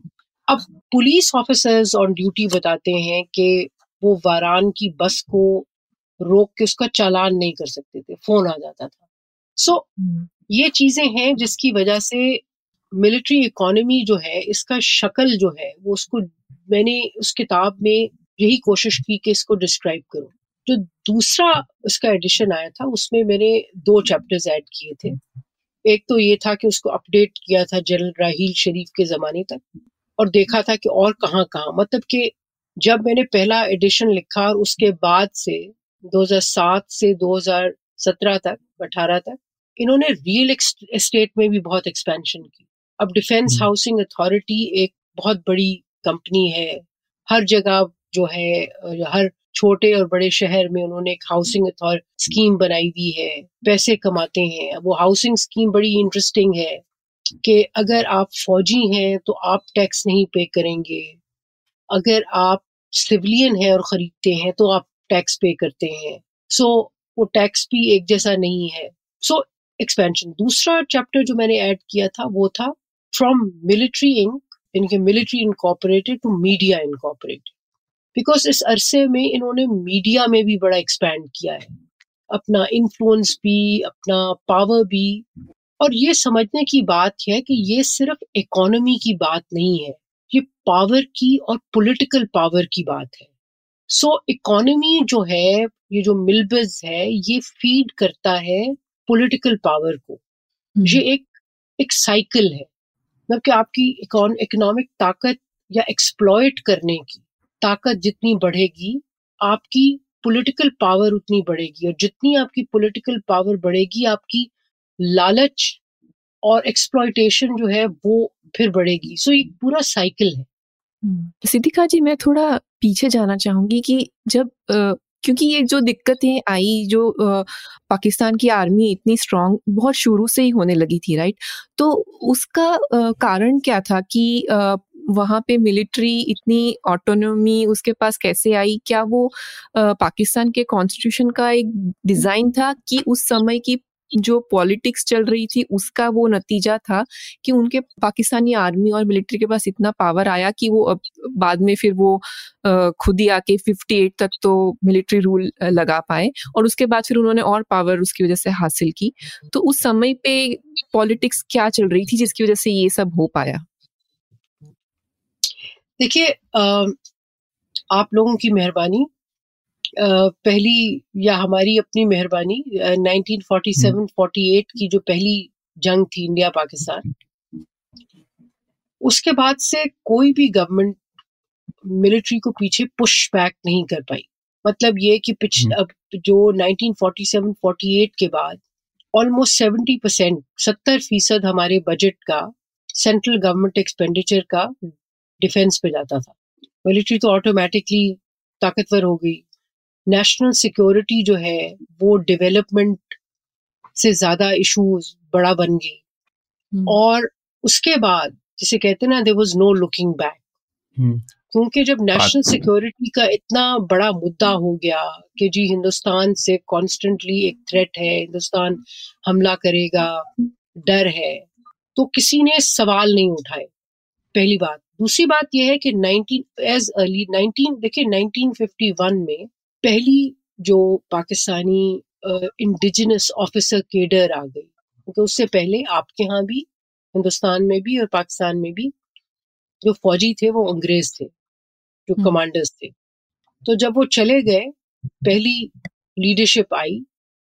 अब पुलिस ऑफिसर्स ऑन ड्यूटी बताते हैं कि वो वारान की बस को रोक के उसका चालान नहीं कर सकते थे फ़ोन आ जाता था। सो so, ये चीज़ें हैं जिसकी वजह से मिलिट्री इकोनॉमी जो है, इसका शक्ल जो है, वो उसको, मैंने उस किताब में यही कोशिश की कि इसको डिस्क्राइब करूँ। जो दूसरा उसका एडिशन आया था, उसमें मैंने दो चैप्टर्स ऐड किए थे। एक तो ये था कि उसको अपडेट किया था जनरल राहील शरीफ के ज़माने तक और देखा था कि और कहाँ कहाँ मतलब कि जब मैंने पहला एडिशन लिखा और उसके बाद से 2007 से 2017 तक 18 तक इन्होंने रियल एस्टेट में भी बहुत एक्सपेंशन की। अब डिफेंस हाउसिंग अथॉरिटी एक बहुत बड़ी कंपनी है। हर जगह जो है हर छोटे और बड़े शहर में उन्होंने एक हाउसिंग अथॉरिटी स्कीम बनाई हुई है। पैसे कमाते हैं। वो हाउसिंग स्कीम बड़ी इंटरेस्टिंग है कि अगर आप फौजी हैं तो आप टैक्स नहीं पे करेंगे। अगर आप सिविलियन हैं और खरीदते हैं तो आप टैक्स पे करते हैं। सो so, वो टैक्स भी एक जैसा नहीं है। सो so, एक्सपेंशन दूसरा चैप्टर जो मैंने ऐड किया था वो था फ्रॉम मिलिट्री इंक यानी military incorporated to media incorporated because इस अरसे में इन्होंने मीडिया में भी बड़ा एक्सपैंड किया है। अपना इन्फ्लुएंस भी अपना पावर भी। और ये समझने की बात है कि ये सिर्फ़ इकोनॉमी की बात नहीं है ये पावर की और पॉलिटिकल पावर की बात है। सो so, इकोनॉमी जो है ये जो मिलबज है ये फ़ीड करता है पॉलिटिकल पावर को। ये एक एक साइकिल है। मतलब कि आपकी इकोनॉमिक ताकत या एक्सप्लॉयट करने की ताकत जितनी बढ़ेगी आपकी पॉलिटिकल पावर उतनी बढ़ेगी और जितनी आपकी पॉलिटिकल पावर बढ़ेगी आपकी लालच और एक्सप्लॉयटेशन जो है वो फिर बढ़ेगी। सो एक पूरा साइकिल है। हम्म। सिद्धिका जी मैं थोड़ा पीछे जाना चाहूँगी कि जब क्योंकि ये जो दिक्कतें आई जो पाकिस्तान की आर्मी इतनी स्ट्रांग बहुत शुरू से ही होने लगी थी राइट तो उसका कारण क्या था कि वहाँ पे मिलिट्री इतनी ऑटोनोमी उसके पास कैसे आई? क्या वो आ, पाकिस्तान के कॉन्स्टिट्यूशन का एक डिज़ाइन था कि उस समय की जो पॉलिटिक्स चल रही थी, उसका वो नतीजा था कि उनके पाकिस्तानी आर्मी और मिलिट्री के पास इतना पावर आया कि वो अब बाद में फिर वो खुद ही आके 58 तक तो मिलिट्री रूल लगा पाए और उसके बाद फिर उन्होंने और पावर उसकी वजह से हासिल की। तो उस समय पे पॉलिटिक्स क्या चल रही थी जिसकी वजह से ये सब हो पाया? देखिए आप लोगों की मेहरबानी। पहली या हमारी अपनी मेहरबानी 1947-48 की जो पहली जंग थी इंडिया पाकिस्तान। उसके बाद से कोई भी गवर्नमेंट मिलिट्री को पीछे पुश बैक नहीं कर पाई। मतलब ये कि पिछले अब जो 1947-48 के बाद ऑलमोस्ट 70 परसेंट सत्तर फ़ीसद हमारे बजट का सेंट्रल गवर्नमेंट एक्सपेंडिचर का डिफेंस पे जाता था। मिलिट्री तो ऑटोमेटिकली ताकतवर हो गई। नेशनल सिक्योरिटी जो है वो डेवलपमेंट से ज़्यादा इश्यूज़ बड़ा बन गई। हम्म। और उसके बाद जिसे कहते हैं ना there was no looking back क्योंकि जब नेशनल सिक्योरिटी का इतना बड़ा मुद्दा हो गया कि जी हिंदुस्तान से कॉन्स्टेंटली एक थ्रेट है हिंदुस्तान हमला करेगा डर है तो किसी ने सवाल नहीं उठाए पहली बात। दूसरी बात यह है कि 19 एज अर्ली 19 देखिए 1951 में पहली जो पाकिस्तानी इंडिजिनस ऑफिसर केडर आ गई तो उससे पहले आपके यहाँ भी हिंदुस्तान में भी और पाकिस्तान में भी जो फौजी थे वो अंग्रेज़ थे जो कमांडर्स हम्म। थे तो जब वो चले गए पहली लीडरशिप आई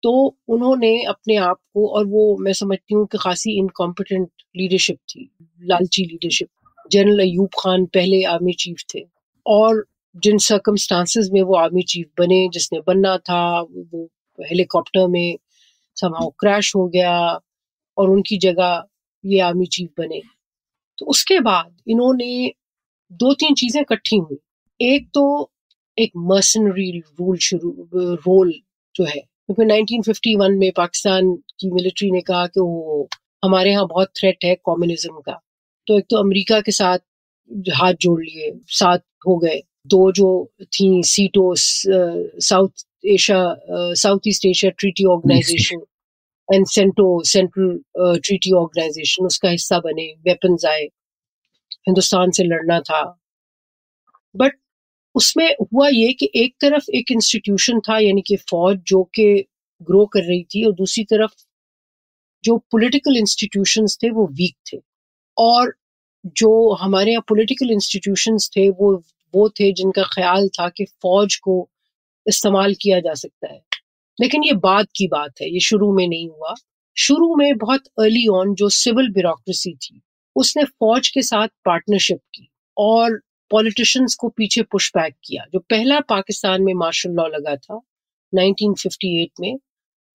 तो उन्होंने अपने आप को और वो मैं समझती हूँ कि खासी इनकॉम्पिटेंट लीडरशिप थी लालची लीडरशिप जनरल अयूब खान पहले आर्मी चीफ थे और जिन सर्कमस्टांसिस में वो आर्मी चीफ बने, जिसने बनना था, वो हेलीकॉप्टर में समाओ क्रैश हो गया और उनकी जगह ये आर्मी चीफ बने। तो उसके बाद इन्होंने दो तीन चीज़ें इकट्ठी हुई। एक तो एक मर्सनरी रूल शुरू रोल जो है, क्योंकि तो 1951 में पाकिस्तान की मिलिट्री ने कहा कि वो हमारे यहाँ बहुत थ्रेट है कम्युनिज्म का। तो एक तो अमेरिका के साथ हाथ जोड़ लिए, साथ हो गए। दो जो थी SEATO South Asia South East Asia Treaty Organisation and CENTO Central Treaty Organisation उसका हिस्सा बने वेपन्स आए। हिंदुस्तान से लड़ना था। बट उसमें हुआ ये कि एक तरफ़ एक इंस्टीट्यूशन था यानी कि फौज जो कि ग्रो कर रही थी और दूसरी तरफ़ जो पॉलिटिकल इंस्टीट्यूशंस थे वो वीक थे। और जो हमारे यहाँ पॉलिटिकल इंस्टीट्यूशंस थे वो वो थे जिनका ख्याल था कि फौज को इस्तेमाल किया जा सकता है। लेकिन ये बाद की बात है, ये शुरू में नहीं हुआ। शुरू में, बहुत अर्ली ऑन जो सिविल ब्यूरोक्रेसी थी, उसने फौज के साथ पार्टनरशिप की और पॉलिटिशियंस को पीछे पुशबैक किया। जो पहला पाकिस्तान में मार्शल लॉ लगा था 1958 में,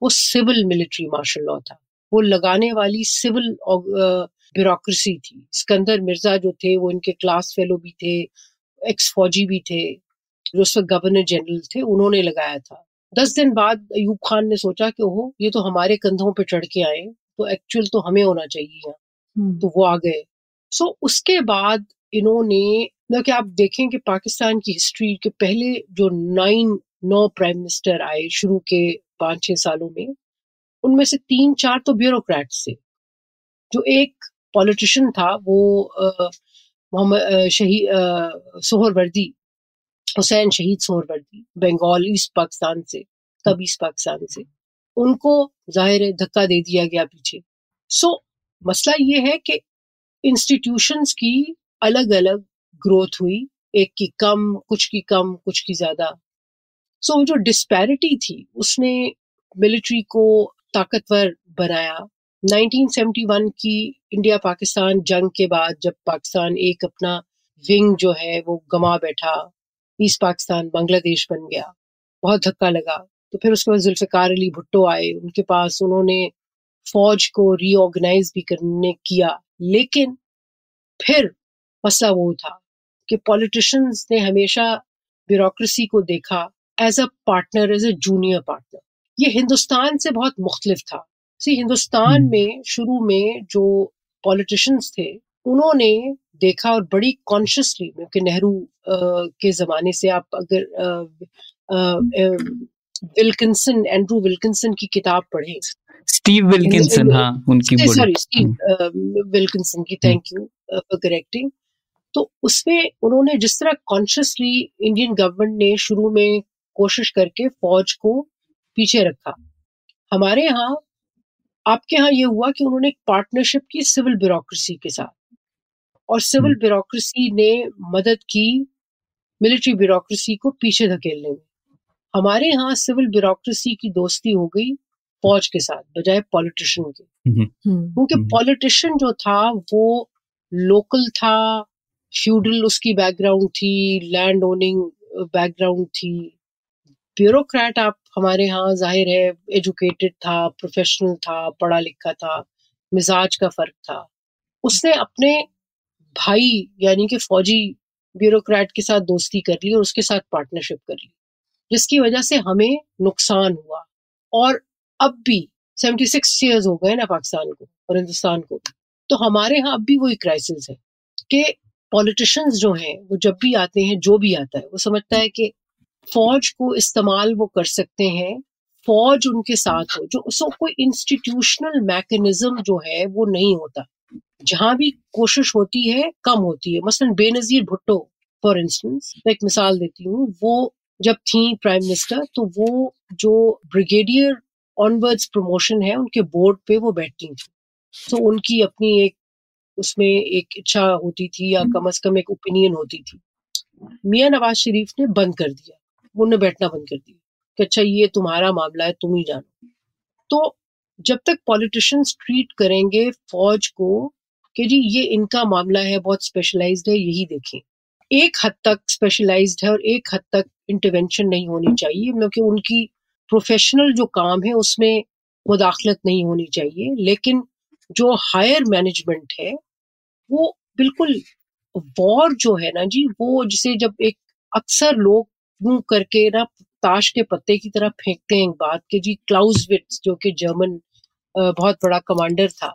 वो सिविल मिलिट्री मार्शल लॉ था। वो लगाने वाली सिविल ब्यूरोक्रेसी थी। सिकंदर मिर्ज़ा जो थे, वो इनके क्लास फेलो भी थे। एक्स फौजी भी थे जो उस वक्त गवर्नर जनरल थे उन्होंने लगाया था। दस दिन बाद अयूब खान ने सोचा कि ओहो ये तो हमारे कंधों पर चढ़ के आए तो एक्चुअल तो हमें होना चाहिए यहाँ। हम्म, तो वो आ गए। सो उसके बाद इन्होंने मतलब कि आप देखें कि पाकिस्तान की हिस्ट्री के पहले जो नाइन नौ प्राइम मिनिस्टर आए शुरू के पाँच छह सालों में उनमें से तीन चार तो ब्यूरोक्रेट्स थे। जो एक पॉलिटिशियन था वो मोहम्मद शहीद सोहरवर्दी हुसैन शहीद सोहरवर्दी बंगाल ईस्ट पाकिस्तान से तब ईस्ट पाकिस्तान से उनको ज़ाहिर है धक्का दे दिया गया पीछे। सो मसला ये है कि इंस्टीट्यूशंस की अलग अलग ग्रोथ हुई एक की कम कुछ की कम कुछ की ज़्यादा। सो so, जो डिस्पैरिटी थी उसने मिलिट्री को ताकतवर बनाया। 1971 की इंडिया पाकिस्तान जंग के बाद जब पाकिस्तान एक अपना विंग जो है वो गमा बैठा, ईस्ट पाकिस्तान बांग्लादेश बन गया, बहुत धक्का लगा। तो फिर उसके बाद जुल्फिकार अली भुट्टो आए, उनके पास उन्होंने फौज को रीऑर्गेनाइज भी करने किया, लेकिन फिर मसला वो था कि पॉलिटिशियंस ने हमेशा ब्यूरोक्रेसी को देखा as a partner as a junior partner ये हिंदुस्तान से बहुत मुख्तलिफ़ था। सी हिंदुस्तान हम्म। में शुरू में जो पॉलिटिशियंस थे उन्होंने देखा और बड़ी कॉन्शियसली क्योंकि नेहरू के जमाने से आप अगर विल्किंसन एंड्रू विल्किंसन की किताब पढ़ें। स्टीव विल्किंसन हाँ उनकी सॉरी स्टीव विल्किंसन की थैंक यू फॉर करेक्टिंग तो उसमें उन्होंने जिस तरह कॉन्शियसली इंडियन गवर्नमेंट ने शुरू में कोशिश करके फौज को पीछे रखा। हमारे यहाँ आपके यहाँ ये हुआ कि उन्होंने एक पार्टनरशिप की सिविल ब्यूरोक्रेसी के साथ। और सिविल हम्म। ब्यूरोक्रेसी ने मदद की मिलिट्री ब्यूरोक्रेसी को पीछे धकेलने में। हमारे यहाँ सिविल ब्यूरोक्रेसी की दोस्ती हो गई फौज के साथ बजाय पॉलिटिशियन के। हम्म, हम्म, क्योंकि हम्म। पॉलिटिशियन जो था वो लोकल था फ्यूडल उसकी बैकग्राउंड थी लैंड ओनिंग बैकग्राउंड थी। ब्यूरोक्रेट आप हमारे यहाँ ज़ाहिर है एजुकेटेड था प्रोफेशनल था, पढ़ा लिखा था, मिजाज का फ़र्क था। उसने अपने भाई यानी कि फौजी ब्यूरोक्रेट के साथ दोस्ती कर ली और उसके साथ पार्टनरशिप कर ली, जिसकी वजह से हमें नुकसान हुआ। और अब भी 76 ईयर्स हो गए ना पाकिस्तान को और हिंदुस्तान को तो हमारे यहाँ अब भी वही क्राइसिस है कि पॉलिटिशियंस जो हैं, वो जब भी आते हैं, जो भी आता है, वो समझता है कि फौज को इस्तेमाल वो कर सकते हैं फौज उनके साथ हो जो सो कोई इंस्टीट्यूशनल मैकेनिज्म जो है वो नहीं होता। जहाँ भी कोशिश होती है कम होती है। मसलन बेनजीर भुट्टो फॉर इंस्टेंस मैं एक मिसाल देती हूँ वो जब थी प्राइम मिनिस्टर तो वो जो ब्रिगेडियर ऑनवर्ड्स प्रमोशन है उनके बोर्ड पे वो बैठती थी। तो उनकी अपनी एक उसमें एक इच्छा होती थी या कम अज कम एक ओपिनियन होती थी। मियाँ नवाज़ शरीफ ने बंद कर दिया। उन्होंने बैठना बंद कर दिया कि अच्छा ये तुम्हारा मामला है, तुम ही जानो। तो जब तक पॉलिटिशियंस ट्रीट करेंगे फौज को कि जी, ये इनका मामला है, बहुत स्पेशलाइज्ड है, यही देखें। एक हद तक स्पेशलाइज्ड है और एक हद तक इंटरवेंशन नहीं होनी चाहिए, क्योंकि उनकी प्रोफेशनल जो काम है, उसमें मुदाखलत नहीं होनी चाहिए। लेकिन जो हायर मैनेजमेंट है, वो बिल्कुल वॉर जो है ना जी, वो जिसे जब एक अक्सर लोग यूँ करके ना ताश के पत्ते की तरह फेंकते हैं एक बात कि। जी क्लाउजविट्स जो कि जर्मन बहुत बड़ा कमांडर था,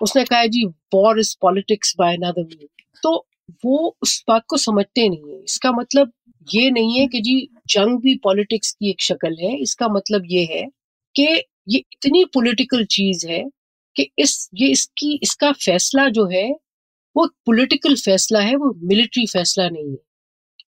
उसने कहा है, जी war is politics by another mean तो वो उस बात को समझते नहीं है। इसका मतलब ये नहीं है कि, जी, जंग भी पॉलिटिक्स की एक शक्ल है। इसका मतलब ये है कि ये इतनी पॉलिटिकल चीज़ है कि इस, ये इसकी, इसका फैसला जो है, वो पॉलिटिकल फैसला है, वो मिलिट्री फैसला नहीं है।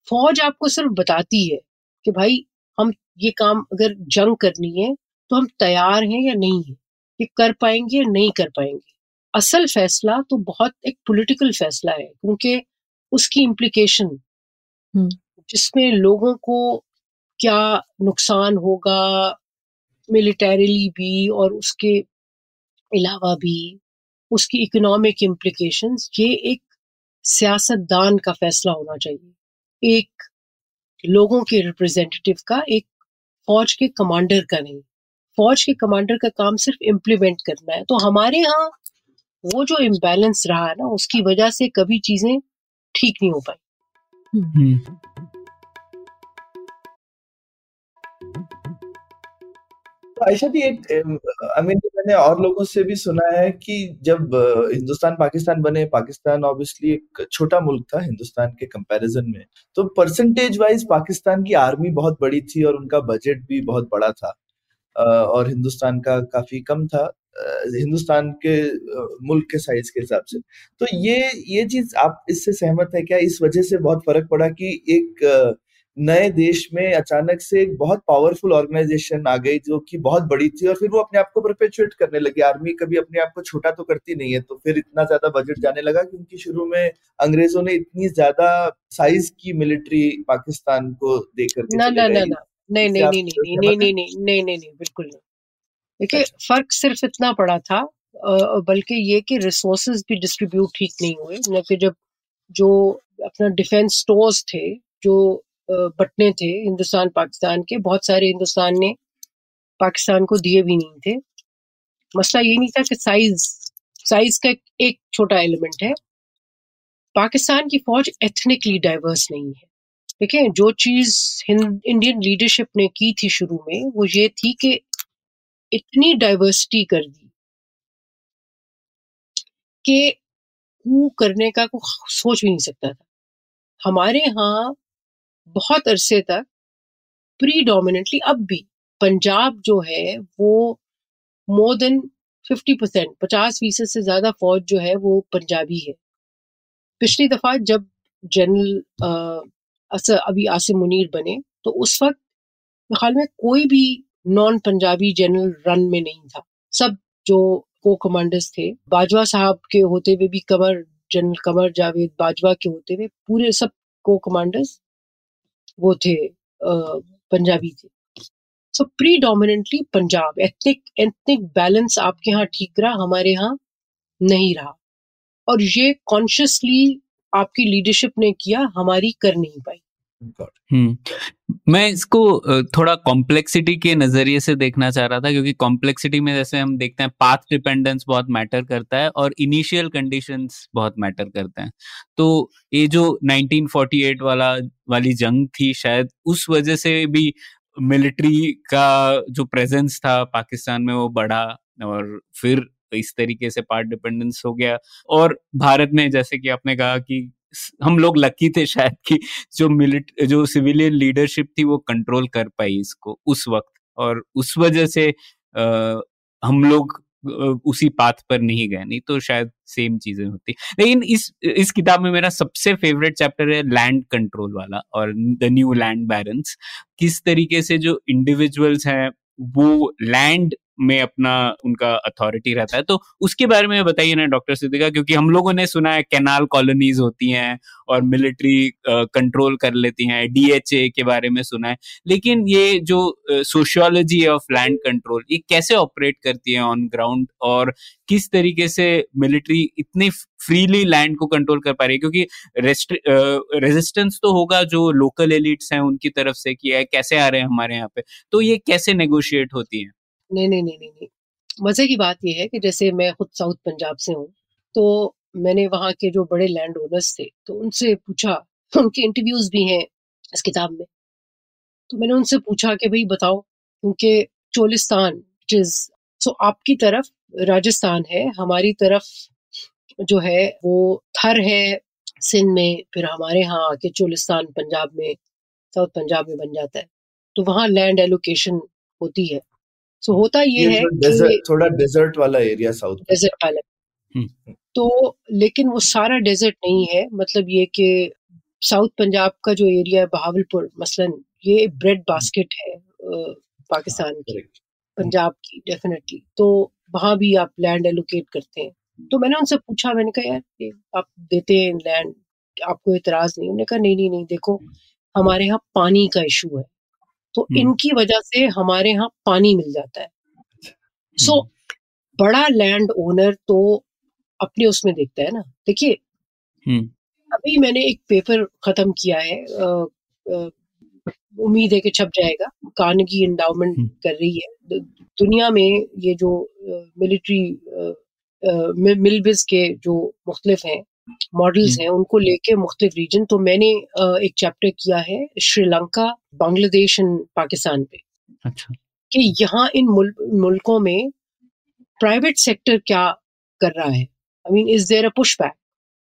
फौज आपको सिर्फ़ बताती है कि भाई हम ये काम अगर जंग करनी है तो हम तैयार हैं या नहीं है? ये कर पाएँगे या नहीं कर पाएँगे? असल फैसला तो बहुत एक पॉलिटिकल फैसला है क्योंकि उसकी इम्प्लीकेशन हम्म। जिसमें लोगों को क्या नुकसान होगा मिलिटरीली भी और उसके अलावा भी उसकी इकोनॉमिक इम्प्लीकेशंस ये एक सियासतदान का फैसला होना चाहिए। एक लोगों के रिप्रेजेंटेटिव का एक फौज के कमांडर का नहीं। फौज के कमांडर का काम सिर्फ़ इम्प्लीमेंट करना है। तो हमारे यहाँ वो जो इम्बैलेंस रहा है ना उसकी वजह से कभी चीज़ें ठीक नहीं हो पाई। हम्म, तो आयशा जी एक आई मीन मैंने और लोगों से भी सुना है कि जब हिंदुस्तान पाकिस्तान बने, पाकिस्तान ऑब्वियसली एक छोटा मुल्क था हिंदुस्तान के कंपैरिजन में तो परसेंटेज वाइज पाकिस्तान की आर्मी बहुत बड़ी थी और उनका बजट भी बहुत बड़ा था। और हिंदुस्तान का काफ़ी कम था हिंदुस्तान के मुल्क के साइज़ के हिसाब से। तो ये ये चीज़ आप इससे सहमत है क्या? इस वजह से बहुत फ़र्क पड़ा कि एक नए देश में अचानक से एक बहुत पावरफुल ऑर्गेनाइजेशन आ गई जो कि बहुत बड़ी थी और फिर वो अपने आप को परपेचुएट करने लगी। आर्मी कभी अपने आप को छोटा तो करती नहीं है तो फिर इतना ज़्यादा बजट जाने लगा क्योंकि शुरू में अंग्रेज़ों ने इतनी ज़्यादा साइज़ की मिलिट्री पाकिस्तान को दे करके ना चले ना ना गए। ना नहीं नहीं नहीं नहीं नहीं नहीं नहीं नहीं नहीं बिल्कुल नहीं। देखिए अच्छा। फ़र्क सिर्फ़ इतना पड़ा था बल्कि ये कि रिसोर्सेज भी डिस्ट्रीब्यूट ठीक नहीं हुए न कि जब जो अपना डिफेंस स्टोर्स थे जो बटने थे हिंदुस्तान पाकिस्तान के। बहुत सारे हिंदुस्तान ने पाकिस्तान को दिए भी नहीं थे। मसला ये नहीं था कि साइज़ साइज़ का एक, छोटा एलिमेंट है। पाकिस्तान की फौज एथनिकली डाइवर्स नहीं है। देखिए जो चीज़ इंडियन लीडरशिप ने की थी शुरू में वो ये थी कि इतनी डाइवर्सिटी कर दी कि कू करने का कोई सोच भी नहीं सकता था। हमारे यहाँ बहुत अरसे तक प्री प्रीडोमिनेटली अब भी पंजाब जो है, वो मोर देन फिफ्टी परसेंट पचास फ़ीसद से ज़्यादा फौज जो है, वो पंजाबी है। पिछली दफ़ा जब जनरल अभी आसिम मुनीर बने तो उस वक्त ख्याल में कोई भी नॉन पंजाबी जनरल रन में नहीं था। सब जो को कमांडर्स थे, बाजवा साहब के होते हुए भी कमर जनरल कमर जावेद बाजवा के होते हुए पूरे सबको कमांडर्स वो थे पंजाबी थे। So predominantly Punjab ethnic ethnic balance आपके यहाँ ठीक रहा, हमारे यहाँ नहीं रहा। और ये कॉन्शियसली आपकी लीडरशिप ने किया, हमारी कर नहीं पाई। मैं इसको थोड़ा कॉम्प्लेक्सिटी के नज़रिए से देखना चाह रहा था, क्योंकि कॉम्प्लेक्सिटी में जैसे हम देखते हैं पाथ डिपेंडेंस बहुत मैटर करता है और इनिशियल कंडीशंस बहुत मैटर करते हैं। तो ये जो 1948 वाला, वाली जंग थी शायद, उस वजह से भी मिलिट्री का जो प्रेजेंस था पाकिस्तान में वो बढ़ा और फिर इस तरीके से पार्ट डिपेंडेंस हो गया। और भारत में जैसे कि आपने कहा कि हम लोग लकी थे शायद कि जो मिलिट जो सिविलियन लीडरशिप थी वो कंट्रोल कर पाई इसको उस वक्त। और उस वजह से आ, हम लोग उसी पाथ पर नहीं गए। नहीं तो शायद सेम चीज़ें होती। लेकिन इस इस किताब में मेरा सबसे फेवरेट चैप्टर है लैंड कंट्रोल वाला और द न्यू लैंड बैलेंस किस तरीके से जो इंडिविजुअल्स हैं वो लैंड में अपना उनका अथॉरिटी रहता है। तो उसके बारे में बताइए ना डॉक्टर सिद्धिका, क्योंकि हम लोगों ने सुना है कैनाल कॉलोनीज होती हैं और मिलिट्री कंट्रोल कर लेती हैं। डीएचए के बारे में सुना है। लेकिन ये जो सोशियोलॉजी ऑफ़ लैंड कंट्रोल ये कैसे ऑपरेट करती है ऑन ग्राउंड और किस तरीके से मिलिट्री इतनी फ्रीली लैंड को कंट्रोल कर पा रही है? क्योंकि रेजिस्टेंस तो होगा जो लोकल एलिट्स हैं उनकी तरफ़ से कि कैसे आ रहे हैं हमारे यहाँ पे? तो ये कैसे नेगोशिएट होती है? नहीं नहीं नहीं नहीं नहीं। मज़े की बात यह है कि जैसे मैं खुद साउथ पंजाब से हूँ तो मैंने वहाँ के जो बड़े लैंड ओनर्स थे तो उनसे पूछा, उनके इंटरव्यूज़ भी हैं इस किताब में। तो मैंने उनसे पूछा कि, भाई बताओ क्योंकि चोलिस्तान जिस सो आपकी तरफ़ राजस्थान है, हमारी तरफ़ जो है, वो थर है सिंध में, फिर हमारे यहाँ आके चोलिस्तान पंजाब में, साउथ पंजाब में बन जाता है। तो वहाँ लैंड एलोकेशन होती है। सो होता ये ये है डेजर्ट थोड़ा डेजर्ट वाला एरिया साउथ डेजर्ट वाला। हम्म। तो लेकिन वो सारा डेजर्ट नहीं है। मतलब ये कि साउथ पंजाब का जो एरिया है बहावलपुर मसलन ये ब्रेड बास्केट है पाकिस्तान की पंजाब की डेफिनेटली तो वहाँ भी आप लैंड एलोकेट करते हैं। तो मैंने उनसे पूछा मैंने कहा यार ये आप देते हैं लैंड आपको इतराज नहीं? उन्होंने कहा नहीं नहीं नहीं देखो हमारे यहाँ पानी का इशू है। तो हम्म। इनकी वजह से हमारे यहाँ पानी मिल जाता है। सो so, बड़ा लैंड ओनर तो अपने उसमें देखता है ना। देखिए हम्म। अभी मैंने एक पेपर खत्म किया है उम्मीद है कि छप जाएगा। कानगी इंडाउमेंट हम्म। कर रही है। दुनिया में ये जो मिलिट्री मिलबिज के जो मुख्तलिफ़ हैं मॉडल्स हम्म। हैं उनको लेके मुख्तलिफ़ रीजन तो मैंने एक चैप्टर किया है श्रीलंका बांग्लादेश एंड पाकिस्तान पे। अच्छा। कि यहाँ इन मुल, मुल्कों में प्राइवेट सेक्टर क्या कर रहा है? I mean is there a push back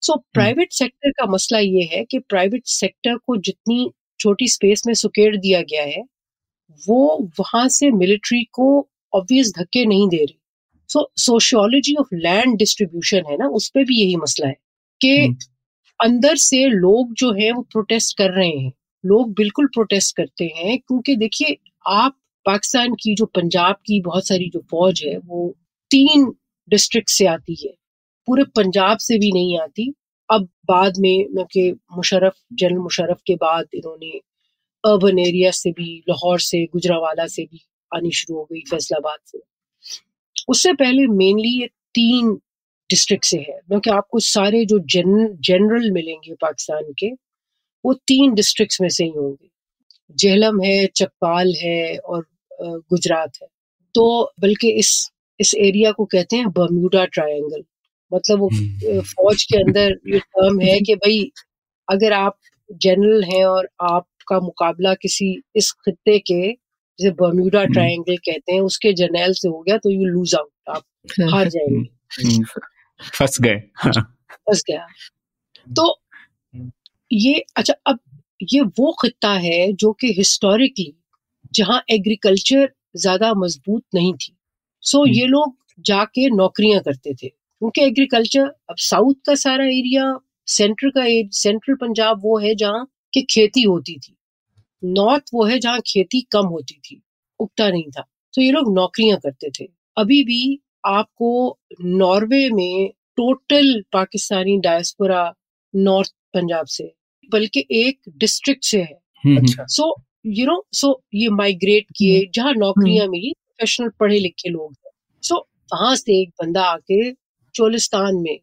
so private sector का मसला ये है कि प्राइवेट सेक्टर को जितनी छोटी स्पेस में सुकेड़ दिया गया है वो वहाँ से मिलिट्री को ऑब्वियस धक्के नहीं दे रही। So sociology of land distribution है ना उस पर भी यही मसला है। कि हम्म। अंदर से लोग जो है वो प्रोटेस्ट कर रहे हैं। लोग बिल्कुल प्रोटेस्ट करते हैं क्योंकि देखिए आप पाकिस्तान की जो पंजाब की बहुत सारी जो फौज है वो तीन डिस्ट्रिक्ट से आती है। पूरे पंजाब से भी नहीं आती। अब बाद में न कि मुशर्रफ जनरल मुशरफ के बाद इन्होंने अर्बन एरिया से भी लाहौर से गुजरावाला से भी आनी शुरू हो गई फैसलाबाद से। उससे पहले मेनली ये तीन डिस्ट्रिक्ट से है। क्योंकि आपको सारे जो जन, जनरल मिलेंगे पाकिस्तान के वो तीन डिस्ट्रिक्ट्स में से ही होंगे। जेहलम है चकपाल है और गुजरात है। तो बल्कि इस इस एरिया को कहते हैं बर्म्यूडा ट्रायंगल मतलब वो हम्म। फौज के अंदर ये टर्म है कि भाई अगर आप जनरल हैं और आपका मुकाबला किसी इस खत्ते के जैसे बर्म्यूडा हम्म। ट्रायंगल कहते हैं उसके जर्नैल से हो गया तो यू लूज आउट आप हार जाएँगे। हम्म, फंस गए। हाँ, फंस गया। तो ये अच्छा अब ये वो खत्ता है जो कि हिस्टोरिकली जहाँ एग्रीकल्चर ज़्यादा मज़बूत नहीं थी। सो हम्म। ये लोग जाके नौकरियाँ करते थे। क्योंकि एग्रीकल्चर अब साउथ का सारा एरिया सेंटर का सेंट्रल पंजाब वो है जहाँ की खेती होती थी। नॉर्थ वो है जहाँ खेती कम होती थी उगता नहीं था। तो ये लोग नौकरियाँ करते थे। अभी भी आपको नॉर्वे में total Pakistani diaspora north Punjab से बल्कि एक डिस्ट्रिक्ट से है। हम्म, हम्म, अच्छा। सो यू नो सो ये माइग्रेट किए जहाँ नौकरियाँ मिली प्रोफेशनल पढ़े लिखे लोग सो वहाँ से एक बंदा आके चोलिस्तान में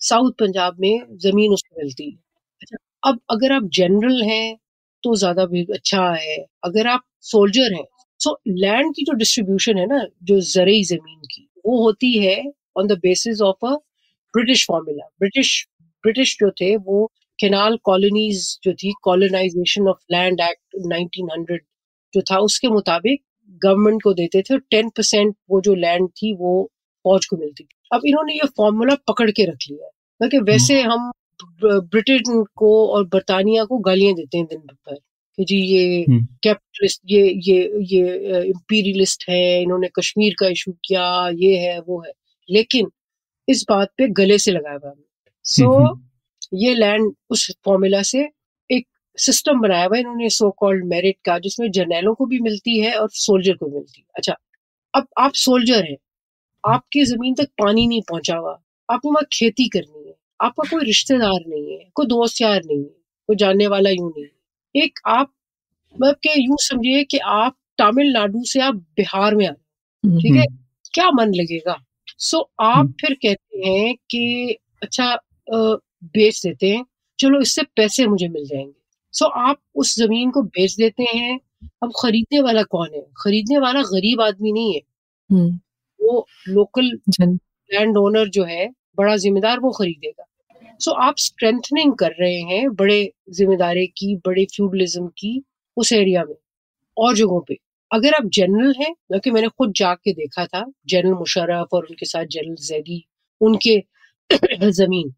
साउथ पंजाब में ज़मीन उसको मिलती। है अच्छा अब अगर आप जनरल हैं तो ज़्यादा भी अच्छा है। अगर आप सोल्जर हैं सो लैंड की जो डिस्ट्रीब्यूशन है ना जो ज़रिए ज़मीन की वो होती है on the basis of a British formula British British जो थे वो केनाल कॉलोनीज जो थी कॉलोनाइजेशन ऑफ़ लैंड एक्ट 1900 जो था उसके मुताबिक गवर्नमेंट को देते थे और टेन परसेंट वो जो लैंड थी वो फौज को मिलती थी। अब इन्होंने ये फॉर्मूला पकड़ के रख लिया है। क्योंकि वैसे हम ब्रिटेन को और बरतानिया को गालियाँ देते हैं दिन भर। कि जी ये हम्म। कैपिटलिस्ट ये ये ये इम्पीरियलिस्ट है इन्होंने कश्मीर का इशू किया ये है वो है। लेकिन इस बात पे गले से लगाया हुआ सो हम्म, ये लैंड उस फॉर्मूला से एक सिस्टम बनाया हुआ है इन्होंने सो कॉल्ड मेरिट का जिसमें जर्नैलों को भी मिलती है और सोल्जर को मिलती है। अच्छा अब आप सोल्जर हैं आपकी ज़मीन तक पानी नहीं पहुँचा हुआ आपको वहाँ खेती करनी है आपका कोई रिश्तेदार नहीं है कोई दोस्त यार नहीं है कोई जानने वाला यूँ नहीं है। एक आप मतलब के यूँ समझिए कि आप तमिलनाडु से आप बिहार में आ रहे ठीक है? क्या मन लगेगा? सो आप हम्म। फिर कहते हैं कि अच्छा बेच देते हैं। चलो इससे पैसे मुझे मिल जाएँगे। सो आप उस ज़मीन को बेच देते हैं। अब खरीदने वाला कौन है? खरीदने वाला गरीब आदमी नहीं है। हम्म, वो लोकल लैंड ओनर जो है बड़ा जिम्मेदार वो खरीदेगा। सो आप स्ट्रेंथनिंग कर रहे हैं बड़े ज़िम्मेदारी की, बड़े फ्यूडलिज्म की उस एरिया में और जगहों पे। अगर आप जनरल हैं क्योंकि मैंने खुद जाके देखा था जनरल मुशर्रफ और उनके साथ जनरल जैदी, उनके ज़मीन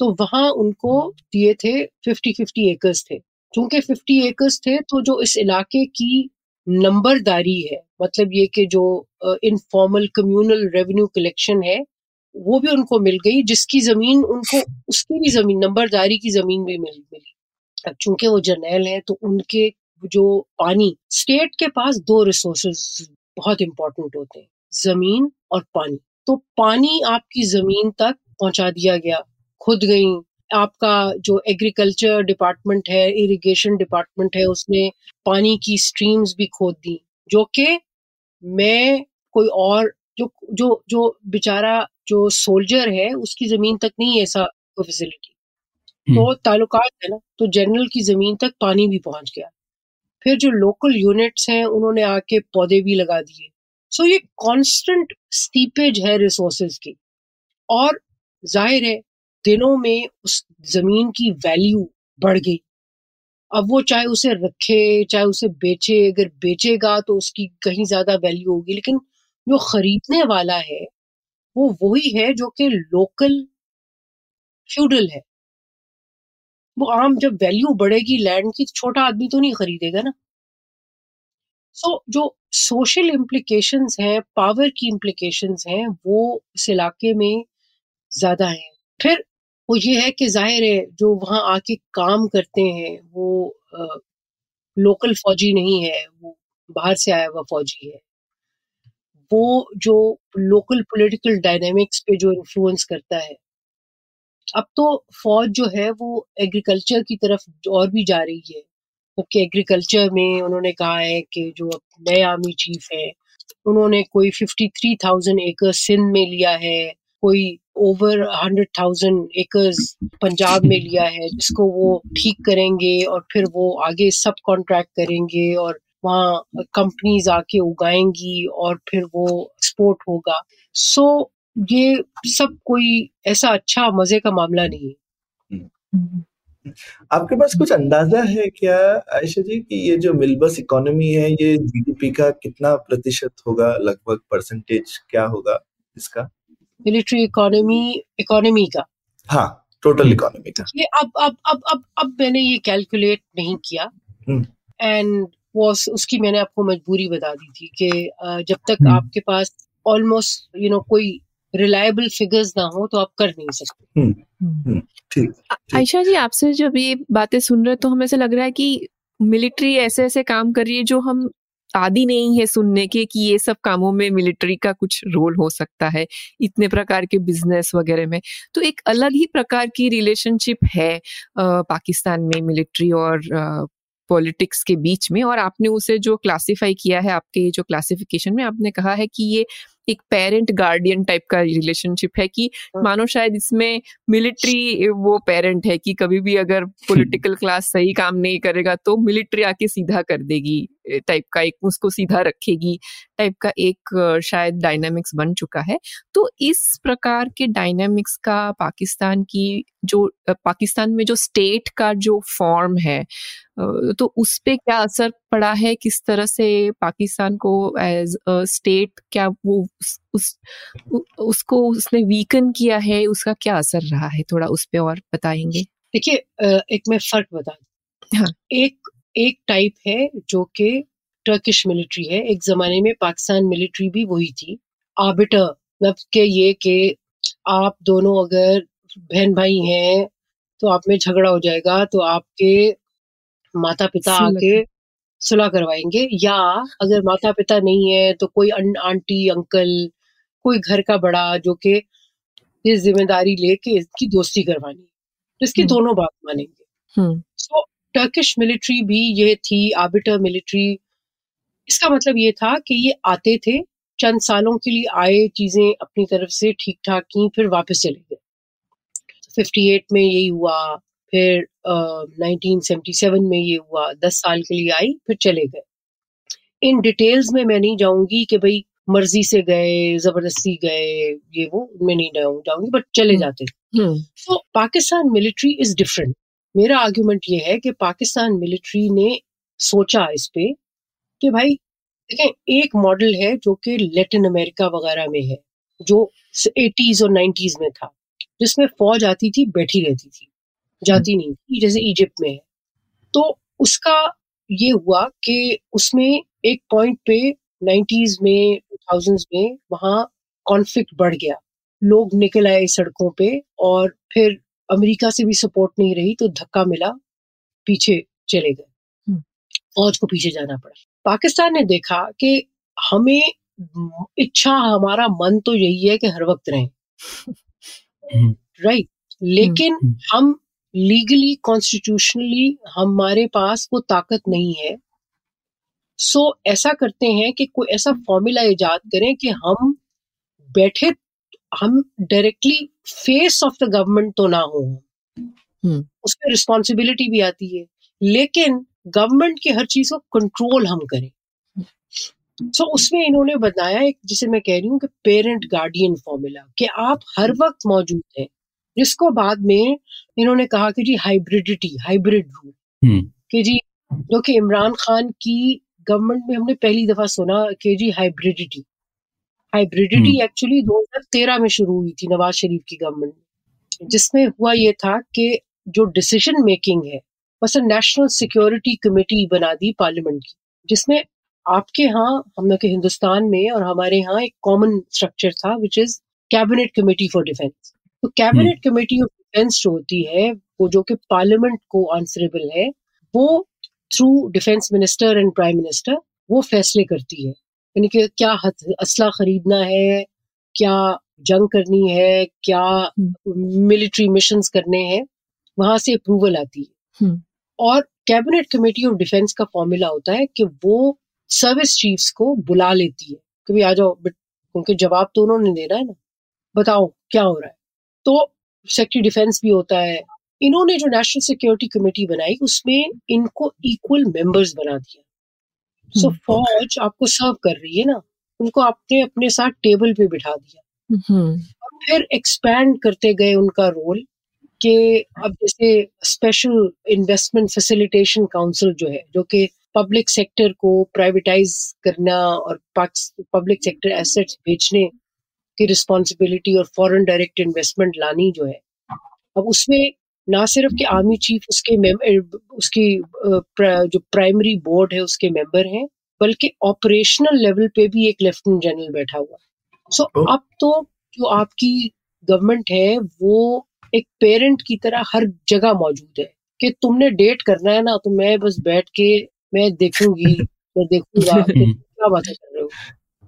तो वहाँ उनको दिए थे फिफ्टी फिफ्टी एकर्स थे। क्योंकि फिफ्टी एकर्स थे तो जो इस इलाके की नंबरदारी है मतलब ये कि जो इनफॉर्मल कम्युनल रेवेन्यू कलेक्शन है वो भी उनको मिल गई, जिसकी ज़मीन उनको, उसकी भी ज़मीन, नंबरदारी की ज़मीन भी मिल मिली। अब चूँकि वो जर्नैल है तो उनके जो पानी, स्टेट के पास दो रिसोर्सेज बहुत इंपॉर्टेंट होते हैं, ज़मीन और पानी। तो पानी आपकी ज़मीन तक पहुँचा दिया गया, खुद गई। आपका जो एग्रीकल्चर डिपार्टमेंट है, इरिगेशन डिपार्टमेंट है, उसने पानी की स्ट्रीम्स भी खोद दी, जो कि मैं कोई और जो जो जो बेचारा जो सोल्जर है उसकी ज़मीन तक नहीं है ऐसा फैसिलिटी तो हम्म। ताल्लुकात है ना तो जनरल की ज़मीन तक पानी भी पहुँच गया। फिर जो लोकल यूनिट्स हैं उन्होंने आके पौधे भी लगा दिए। सो ये कांस्टेंट स्टीपेज है रिसोर्सेज की। और ज़ाहिर है दिनों में उस ज़मीन की वैल्यू बढ़ गई। अब वो चाहे उसे रखे चाहे उसे बेचे अगर बेचेगा तो उसकी कहीं ज़्यादा वैल्यू होगी लेकिन जो खरीदने वाला है वो वही है जो कि लोकल फ्यूडल है। वो आम जब वैल्यू बढ़ेगी लैंड की तो छोटा आदमी तो नहीं खरीदेगा ना। सो so, जो सोशल इम्प्लीकेशंस हैं पावर की इम्प्लीकेशंस हैं वो इस इलाके में ज़्यादा हैं। फिर वो ये है कि ज़ाहिर है जो वहाँ आके काम करते हैं वो आ, लोकल फौजी नहीं है वो बाहर से आया हुआ फौजी है। वो जो लोकल पॉलिटिकल डायनेमिक्स पे जो इन्फ्लुएंस करता है। अब तो फौज जो है वो एग्रीकल्चर की तरफ़ और भी जा रही है। क्योंकि एग्रीकल्चर में उन्होंने कहा है कि जो नए आर्मी चीफ है, उन्होंने कोई फिफ्टी थ्री थाउज़ेंड एकड़ सिंध में लिया है, कोई over hundred thousand acres Punjab में लिया है, जिसको वो ठीक करेंगे और फिर वो आगे सब कॉन्ट्रैक्ट करेंगे और वहाँ कंपनीज़ आके उगाएँगी और फिर वो एक्सपोर्ट होगा। सो so, ये सब कोई ऐसा अच्छा मज़े का मामला नहीं है। आपके पास कुछ अंदाज़ा है क्या आयशा जी कि ये जो मिलबस इकोनॉमी है ये जीडीपी का कितना प्रतिशत होगा? लगभग परसेंटेज क्या होगा इसका? मिलिट्री इकोनॉमी इकोनॉमी का। हाँ टोटल इकोनॉमी का। ये अब अब अब अब अब मैंने ये कैलकुलेट नहीं किया। हम्म। एंड वो उसकी मैंने आपको मजबूरी बता दी थी कि जब तक हम्म। आपके पास ऑलमोस्ट यू नो कोई रिलायबल फिगर्स ना हो तो आप कर नहीं सकते। ठीक आयशा जी आपसे जब ये बातें सुन रहे तो हमें ऐसा लग रहा है कि मिलिट्री ऐसे ऐसे काम कर रही है जो हम आदि नहीं है सुनने के कि ये सब कामों में मिलिट्री का कुछ रोल हो सकता है इतने प्रकार के बिज़नेस वगैरह में। तो एक अलग ही प्रकार की रिलेशनशिप है पाकिस्तान में मिलिट्री और पॉलिटिक्स के बीच में और आपने उसे जो क्लासिफाई किया है आपके जो क्लासिफिकेशन में आपने कहा है कि ये एक पेरेंट गार्डियन टाइप का रिलेशनशिप है कि हाँ। मानो शायद इसमें मिलिट्री वो पेरेंट है कि कभी भी अगर पॉलिटिकल क्लास सही काम नहीं करेगा तो मिलिट्री आके सीधा कर देगी टाइप का एक उसको सीधा रखेगी टाइप का एक शायद डायनामिक्स बन चुका है। तो इस प्रकार के डायनामिक्स का पाकिस्तान की जो पाकिस्तान में जो स्टेट का जो फॉर्म है तो उस पे क्या असर पड़ा है? किस तरह से पाकिस्तान को एज स्टेट क्या वो उस, उस उसको उसने वीकन किया है? उसका क्या असर रहा है? थोड़ा उस पे और बताएँगे। देखिए एक मैं फ़र्क बता दूँ। हाँ। एक एक टाइप है जो कि टर्किश मिलिट्री है। एक जमाने में पाकिस्तान मिलिट्री भी वही थी। आर्बिटर मतलब के ये कि आप दोनों अगर बहन भाई हैं तो आप में झगड़ा हो जाएगा तो आपके माता पिता आके सुलह करवाएँगे। या अगर माता पिता नहीं है तो कोई आंटी अंकल कोई घर का बड़ा जो कि ये ज़िम्मेदारी लेके इसकी दोस्ती करवानी। है तो इसकी हम्म। दोनों बात मानेंगे। हम्म। सो टर्किश मिलिट्री भी ये थी आर्बिटर मिलिट्री इसका मतलब ये था कि ये आते थे चंद सालों के लिए आए चीज़ें अपनी तरफ़ से ठीक ठाक की फिर वापस चले गए। 58 में यही हुआ फिर नाइनटीन सेवेंटी सेवन में ये हुआ दस साल के लिए आई फिर चले गए। इन डिटेल्स में मैं नहीं जाऊँगी कि भाई मर्ज़ी से गए ज़बरदस्ती गए ये वो उनमें नहीं जाऊँगी बट चले हम्म। जाते। हम्म। पाकिस्तान मिलिट्री इज़ डिफरेंट मेरा आर्ग्यूमेंट ये है कि पाकिस्तान मिलिट्री ने सोचा इस पे कि भाई, देखें, एक मॉडल है जो कि लेटिन अमेरिका वगैरह में है, जो एटीज और नाइन्टीज में था, जिसमें फौज आती थी, बैठी रहती थी, जाती नहीं थी, जैसे इजिप्ट में है। तो उसका ये हुआ कि उसमें एक पॉइंट पे नाइन्टीज में थाउजेंड्स में वहाँ कॉन्फ्लिक्ट बढ़ गया। लोग निकल आए सड़कों पे और फिर अमेरिका से भी सपोर्ट नहीं रही तो धक्का मिला पीछे चले गए हम्म। फौज को पीछे जाना पड़ा पाकिस्तान ने देखा कि हमें इच्छा हमारा मन तो यही है कि हर वक्त रहें हम्म। राइट लेकिन हम्म। हम लीगली कॉन्स्टिट्यूशनली हमारे पास वो ताकत नहीं है सो so, ऐसा करते हैं कि कोई ऐसा फॉर्मूला ईजाद करें कि हम बैठे हम directly face of the government तो ना हो। हम्म। उसमें रिस्पॉन्सिबिलिटी भी आती है। लेकिन गवर्नमेंट की हर चीज़ को कंट्रोल हम करें। सो so, उसमें इन्होंने बताया एक जिसे मैं कह रही हूँ कि पेरेंट गार्डियन फॉर्मूला कि आप हर वक्त मौजूद हैं। जिसको बाद में इन्होंने कहा कि जी हाइब्रिडिटी हाइब्रिड रूल कि जी जो कि इमरान खान की गवर्नमेंट में हमने पहली दफ़ा सुना कि जी हाइब्रिडिटी हाइब्रिडिटी एक्चुअली 2013 में शुरू हुई थी नवाज़ शरीफ की गवर्नमेंट में जिसमें हुआ ये था कि जो डिसीज़न मेकिंग है बस नेशनल सिक्योरिटी कमेटी बना दी पार्लियामेंट की जिसमें आपके यहाँ हम लोग के हिंदुस्तान में और हमारे यहाँ एक कॉमन स्ट्रक्चर था which is cabinet committee for defence तो कैबिनेट कमेटी ऑफ़ डिफेंस जो होती है वो जो कि पार्लियामेंट को आंसरेबल है वो through defence minister and prime minister वो फैसले करती है। यानी कि क्या असला खरीदना है क्या जंग करनी है क्या मिलिट्री मिशन करने हैं वहाँ से अप्रूवल आती है। हम्म। और कैबिनेट कमेटी ऑफ़ डिफेंस का फॉर्मूला होता है कि वो सर्विस चीफ्स को बुला लेती है कि भाई आ जाओ बट उनके जवाब तो उन्होंने देना है ना बताओ क्या हो रहा है। तो सेक्रेटरी डिफेंस भी होता है इन्होंने जो नेशनल सिक्योरिटी कमेटी बनाई उसमें इनको इक्वल मेंबर्स बना दिया। सो so, फौज आपको सर्व कर रही है ना उनको आपने अपने साथ टेबल पे बिठा दिया। और फिर एक्सपैंड करते गए उनका रोल कि अब जैसे स्पेशल इन्वेस्टमेंट फैसिलिटेशन काउंसिल जो है जो कि पब्लिक सेक्टर को प्राइवेटाइज करना और पब्लिक सेक्टर एसेट्स बेचने की रिस्पॉन्सिबिलिटी और फॉरेन डायरेक्ट इन्वेस्टमेंट लानी जो है अब उसमें ना सिर्फ़ कि आर्मी चीफ उसके उसकी जो प्राइमरी बोर्ड है उसके मेंबर हैं बल्कि ऑपरेशनल लेवल पे भी एक लेफ्टिनेंट जनरल बैठा हुआ सो so, अब तो जो आपकी गवर्नमेंट है वो एक पेरेंट की तरह हर जगह मौजूद है कि तुमने डेट करना है ना तो मैं बस बैठ के मैं देखूँगी मैं देखूँगा क्या बातें कर रहे हो।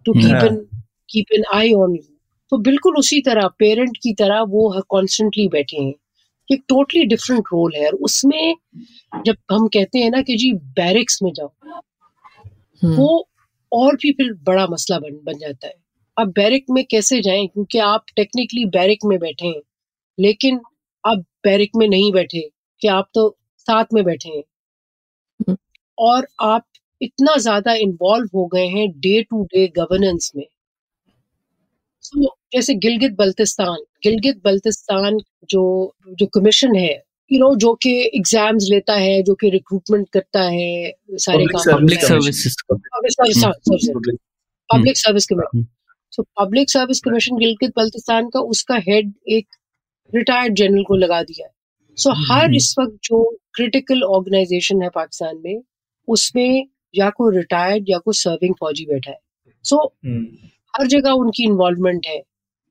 To keep an keep an eye on you तो बिल्कुल उसी तरह पेरेंट की तरह वो कॉन्स्टेंटली बैठे हैं। एक टोटली डिफरेंट रोल है और उसमें जब हम कहते हैं ना कि जी बैरिक्स में जाओ हम्म। वो और भी फिर बड़ा मसला बन बन जाता है। अब बैरिक में कैसे जाएँ? क्योंकि आप टेक्निकली बैरिक में बैठे हैं लेकिन आप बैरिक में नहीं बैठे कि आप तो साथ में बैठे हैं। हम्म। और आप इतना ज़्यादा इन्वॉल्व हो गए हैं डे टू डे गवर्नेंस में। तो जैसे गिलगित बल्तिस्तान गिलगित बल्तिस्तान जो जो कमीशन है यू नो जो कि एग्ज़ाम्स लेता है जो कि रिक्रूटमेंट करता है सारे public service public service commission so public service commission Gilgit Baltistan का उसका हेड एक रिटायर्ड जनरल को लगा दिया है। सो so, हर हम्म। इस वक्त जो क्रिटिकल ऑर्गेनाइजेशन है पाकिस्तान में उसमें या कोई रिटायर्ड या कोई सर्विंग फौजी बैठा है। सो so, हर जगह उनकी इन्वॉल्वमेंट है।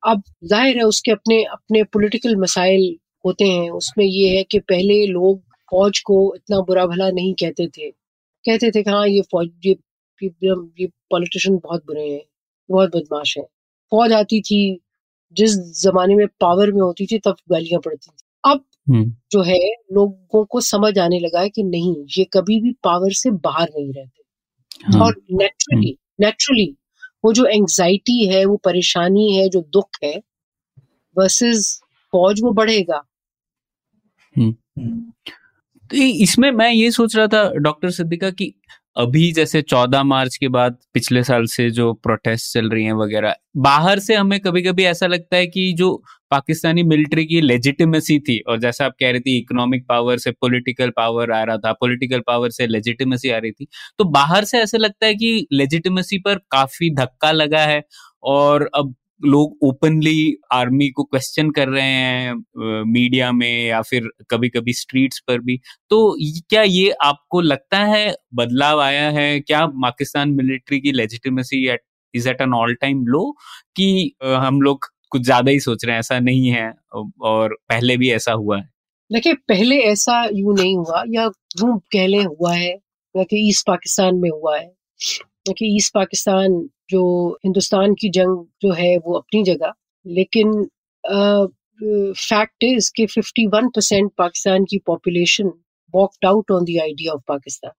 अब ज़ाहिर है उसके अपने अपने पॉलिटिकल मसाइल होते हैं। उसमें ये है कि पहले लोग फौज को इतना बुरा भला नहीं कहते थे। कहते थे कि हाँ ये फौज ये ये पॉलिटिशियन बहुत बुरे हैं बहुत बदमाश है। फौज आती थी जिस जमाने में पावर में होती थी तब गालियाँ पड़ती थी। अब हम्म। जो है लोगों को समझ आने लगा है कि नहीं ये कभी भी पावर से बाहर नहीं रहते। हाँ। और नेचुरली नेचुरली वो जो एंजाइटी है वो परेशानी है जो दुख है वर्सेस फौज वो बढ़ेगा हम्म। तो इसमें मैं ये सोच रहा था डॉक्टर सिद्दिका कि अभी जैसे 14 मार्च के बाद पिछले साल से जो प्रोटेस्ट चल रही हैं वगैरह, बाहर से हमें कभी कभी ऐसा लगता है कि जो पाकिस्तानी मिलिट्री की लेजिटिमेसी थी, और जैसा आप कह रही थी इकोनॉमिक पावर से पॉलिटिकल पावर आ रहा था पॉलिटिकल पावर से लेजिटिमेसी आ रही थी तो बाहर से ऐसा लगता है कि लेजिटिमेसी पर काफ़ी धक्का लगा है, और अब लोग ओपनली आर्मी को क्वेश्चन कर रहे हैं मीडिया में या फिर कभी कभी स्ट्रीट्स पर भी। तो क्या ये आपको लगता है बदलाव आया है? क्या पाकिस्तान मिलिट्री की legitimacy is at an all time low कि हम लोग कुछ ज़्यादा ही सोच रहे हैं, ऐसा नहीं है और पहले भी ऐसा हुआ है? देखिए, पहले ऐसा यू नहीं हुआ, या यूँ कहले हुआ है ईस्ट पाकिस्तान में हुआ है। ईस्ट पाकिस्तान जो हिंदुस्तान की जंग जो है वो अपनी जगह। लेकिन फैक्ट इज़ कि 51 परसेंट पाकिस्तान की population walked out on the idea of Pakistan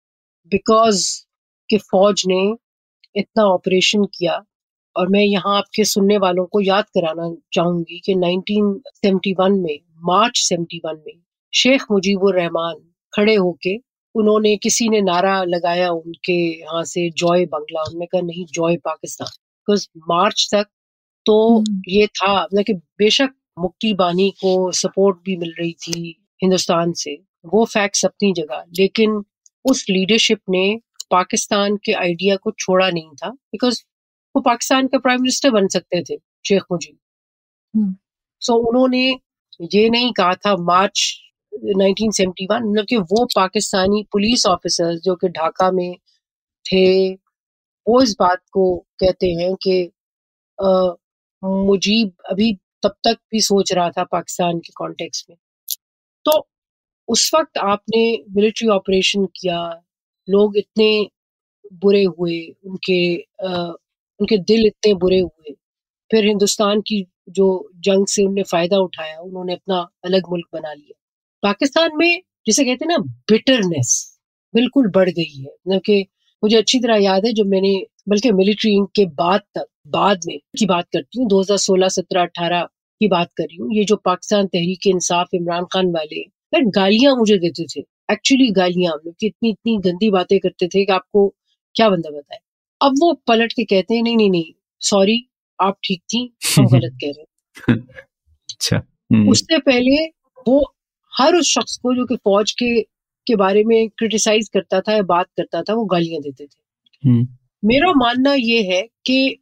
because के फौज ने इतना ऑपरेशन किया। और मैं यहाँ आपके सुनने वालों को याद कराना चाहूँगी कि 1971 में, मार्च 71 में, शेख मुजीबुर रहमान खड़े होके उन्होंने किसी ने नारा लगाया उनके यहाँ से जॉय बंगला उन्होंने कहा नहीं जॉय पाकिस्तान बिकॉज़ मार्च तक तो हम्म। ये था मतलब कि बेशक मुक्ति बानी को सपोर्ट भी मिल रही थी हिंदुस्तान से वो फैक्ट्स अपनी जगह लेकिन उस लीडरशिप ने पाकिस्तान के आइडिया को छोड़ा नहीं था बिकॉज़ वो पाकिस्तान का प्राइम मिनिस्टर बन सकते थे शेख मुजीब हम्म। सो उन्होंने ये नहीं कहा था मार्च 1971 मतलब कि वो पाकिस्तानी पुलिस ऑफिसर्स जो कि ढाका में थे वो इस बात को कहते हैं कि मुजीब अभी तब तक भी सोच रहा था पाकिस्तान के कॉन्टेक्स्ट में। तो उस वक्त आपने मिलिट्री ऑपरेशन किया लोग इतने बुरे हुए उनके अ, उनके दिल इतने बुरे हुए फिर हिंदुस्तान की जो जंग से उनने फ़ायदा उठाया उन्होंने अपना अलग मुल्क बना लिया। पाकिस्तान में जिसे कहते हैं ना बिटरनेस बिल्कुल बढ़ गई है। मतलब कि मुझे अच्छी तरह याद है जब मैंने बल्कि मिलिट्री के बाद तक बाद में की बात करती हूँ 2016 17 18 की बात कर रही हूँ ये जो पाकिस्तान तहरीक इंसाफ इमरान खान वाले यार गालियाँ मुझे देते थे एक्चुअली गालियाँ मतलब कि इतनी इतनी गंदी बातें करते थे कि आपको क्या बंदा बताए। अब वो पलट के कहते हैं नहीं नहीं नहीं सॉरी आप ठीक थी हम गलत कह रहे हैं। अच्छा हम्म, उससे पहले वो हर उस शख्स को जो कि फौज के के बारे में क्रिटिसाइज करता था या बात करता था वो गालियाँ देते थे। हम्म, मेरा मानना ये है कि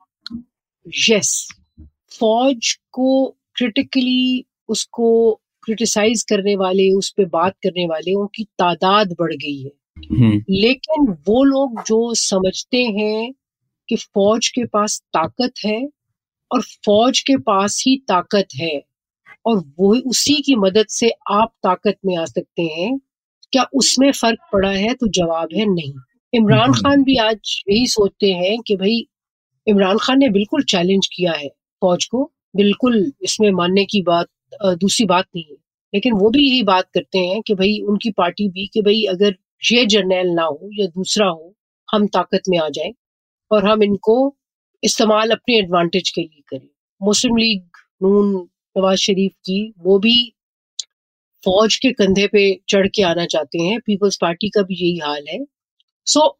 यस फौज को क्रिटिकली उसको क्रिटिसाइज करने वाले उस पर बात करने वाले उनकी तादाद बढ़ गई है। हम्म, लेकिन वो लोग जो समझते हैं कि फौज के पास ताकत है और फौज के पास ही ताकत है और वो उसी की मदद से आप ताकत में आ सकते हैं। क्या उसमें फ़र्क पड़ा है? तो जवाब है नहीं। इमरान हम्म। खान भी आज यही सोचते हैं कि भाई इमरान खान ने बिल्कुल चैलेंज किया है फौज को। बिल्कुल इसमें मानने की बात दूसरी बात नहीं है। लेकिन वो भी यही बात करते हैं कि भाई उनकी पार्टी भी कि भाई अगर ये जर्नैल ना हो या दूसरा हो हम ताकत में आ जाए और हम इनको इस्तेमाल अपने एडवांटेज के लिए करें। मुस्लिम लीग नून नवाज़ शरीफ की वो भी फौज के कंधे पे चढ़ के आना चाहते हैं। पीपल्स पार्टी का भी यही हाल है। सो so,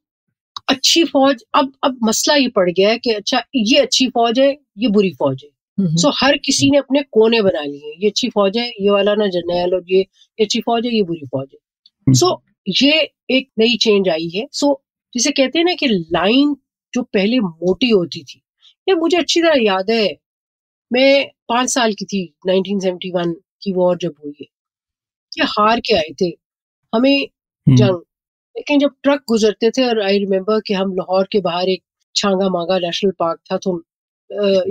अच्छी फौज अब अब मसला ये पड़ गया है कि अच्छा ये अच्छी फौज है ये बुरी फौज है। हम्म, सो हर किसी ने अपने कोने बना लिए ये अच्छी फौज है ये वाला ना जर्नैल और ये ये अच्छी फौज है ये बुरी फौज है। सो so, ये एक नई चेंज आई है। सो so, जिसे कहते हैं ना कि लाइन जो पहले मोटी होती थी ये मुझे अच्छी तरह याद है। मैं पाँच साल की थी 1971 की वॉर जब हुई है। ये हार के आए थे। हमें हम्म, जंग। लेकिन जब ट्रक गुजरते थे और आई रिमेम्बर कि हम लाहौर के बाहर एक छांगा मांगा नेशनल पार्क था तो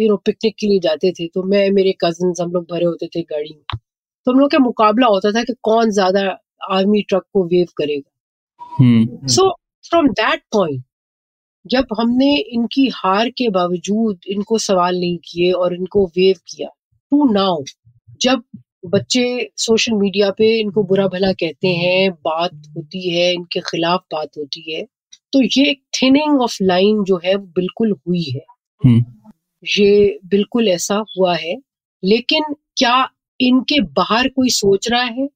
यू नो पिकनिक के लिए जाते थे। तो मैं मेरे कजिन हम लोग भरे होते थे गाड़ी में। तो हम लोग का मुकाबला होता था कि कौन ज़्यादा आर्मी ट्रक को वेव करेगा। सो फ्रॉम दैट पॉइंट जब हमने इनकी हार के बावजूद इनको सवाल नहीं किए और इनको वेव किया टू नाउ जब बच्चे सोशल मीडिया पे इनको बुरा भला कहते हैं बात होती है इनके खिलाफ बात होती है तो ये एक थिनिंग ऑफ़ लाइन जो है वो बिल्कुल हुई है। हम्म, ये बिल्कुल ऐसा हुआ है। लेकिन क्या इनके बाहर कोई सोच रहा है?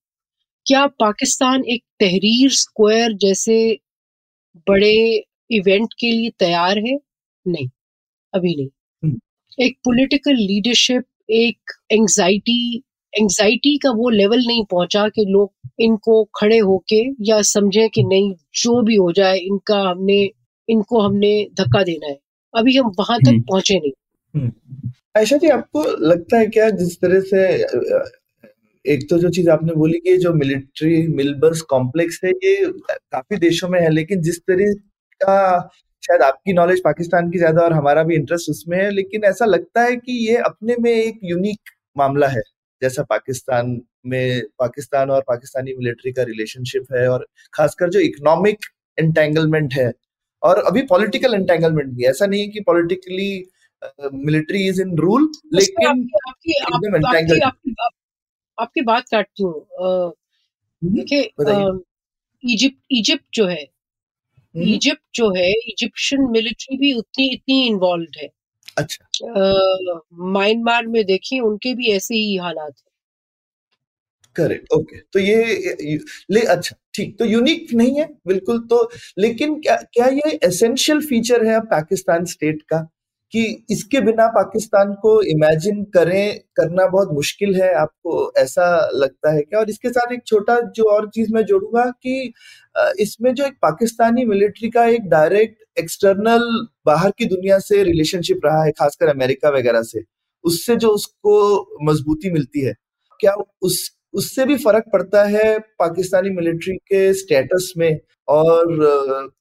क्या पाकिस्तान एक तहरीर स्क्वायर जैसे बड़े इवेंट के लिए तैयार है? नहीं अभी नहीं। हम्म। एक पॉलिटिकल लीडरशिप एक एंजाइटी एंजाइटी का वो लेवल नहीं पहुँचा कि लोग इनको खड़े होके या समझे कि नहीं जो भी हो जाए इनका हमने इनको हमने धक्का देना है। अभी हम वहाँ तक हम्म। पहुँचे नहीं। आयशा जी आपको लगता है क्या जिस तरह से एक तो जो चीज़ आपने बोली कि जो मिलिट्री मिलबर्स कॉम्प्लेक्स है ये काफ़ी देशों में है लेकिन जिस तरह का शायद आपकी नॉलेज पाकिस्तान की ज़्यादा और हमारा भी इंटरेस्ट उसमें है लेकिन ऐसा लगता है कि ये अपने में एक यूनिक मामला है जैसा पाकिस्तान में पाकिस्तान और पाकिस्तानी मिलिट्री का रिलेशनशिप है और खासकर जो इकोनॉमिक एंटेंगलमेंट है और अभी पॉलिटिकल एंटेंगलमेंट भी ऐसा नहीं है कि politically military is in rule लेकिन आपकी आपकी आपकी आपकी बात काटती हूँ। हम्म, देखिए इजिप्ट इजिप्ट जो है इजिप्ट जो है इजिप्शियन मिलिट्री भी उतनी इतनी इन्वॉल्व है। अच्छा। म्यांमार में देखिए उनके भी ऐसे ही हालात है। Correct okay. okay. तो ये ले अच्छा ठीक तो यूनिक नहीं है बिल्कुल तो लेकिन क्या क्या ये एसेंशियल फीचर है अब पाकिस्तान स्टेट का? कि इसके बिना पाकिस्तान को इमेजिन करें, करना बहुत मुश्किल है, आपको ऐसा लगता है क्या? और इसके साथ एक छोटा जो और चीज़ मैं जोड़ूँगा कि इसमें जो एक पाकिस्तानी मिलिट्री का एक डायरेक्ट एक्सटर्नल बाहर की दुनिया से रिलेशनशिप रहा है, खासकर अमेरिका वगैरह से, उससे जो उसको मजबूती मिलती है, क्या उस उससे भी फ़र्क पड़ता है पाकिस्तानी मिलिट्री के स्टेटस में और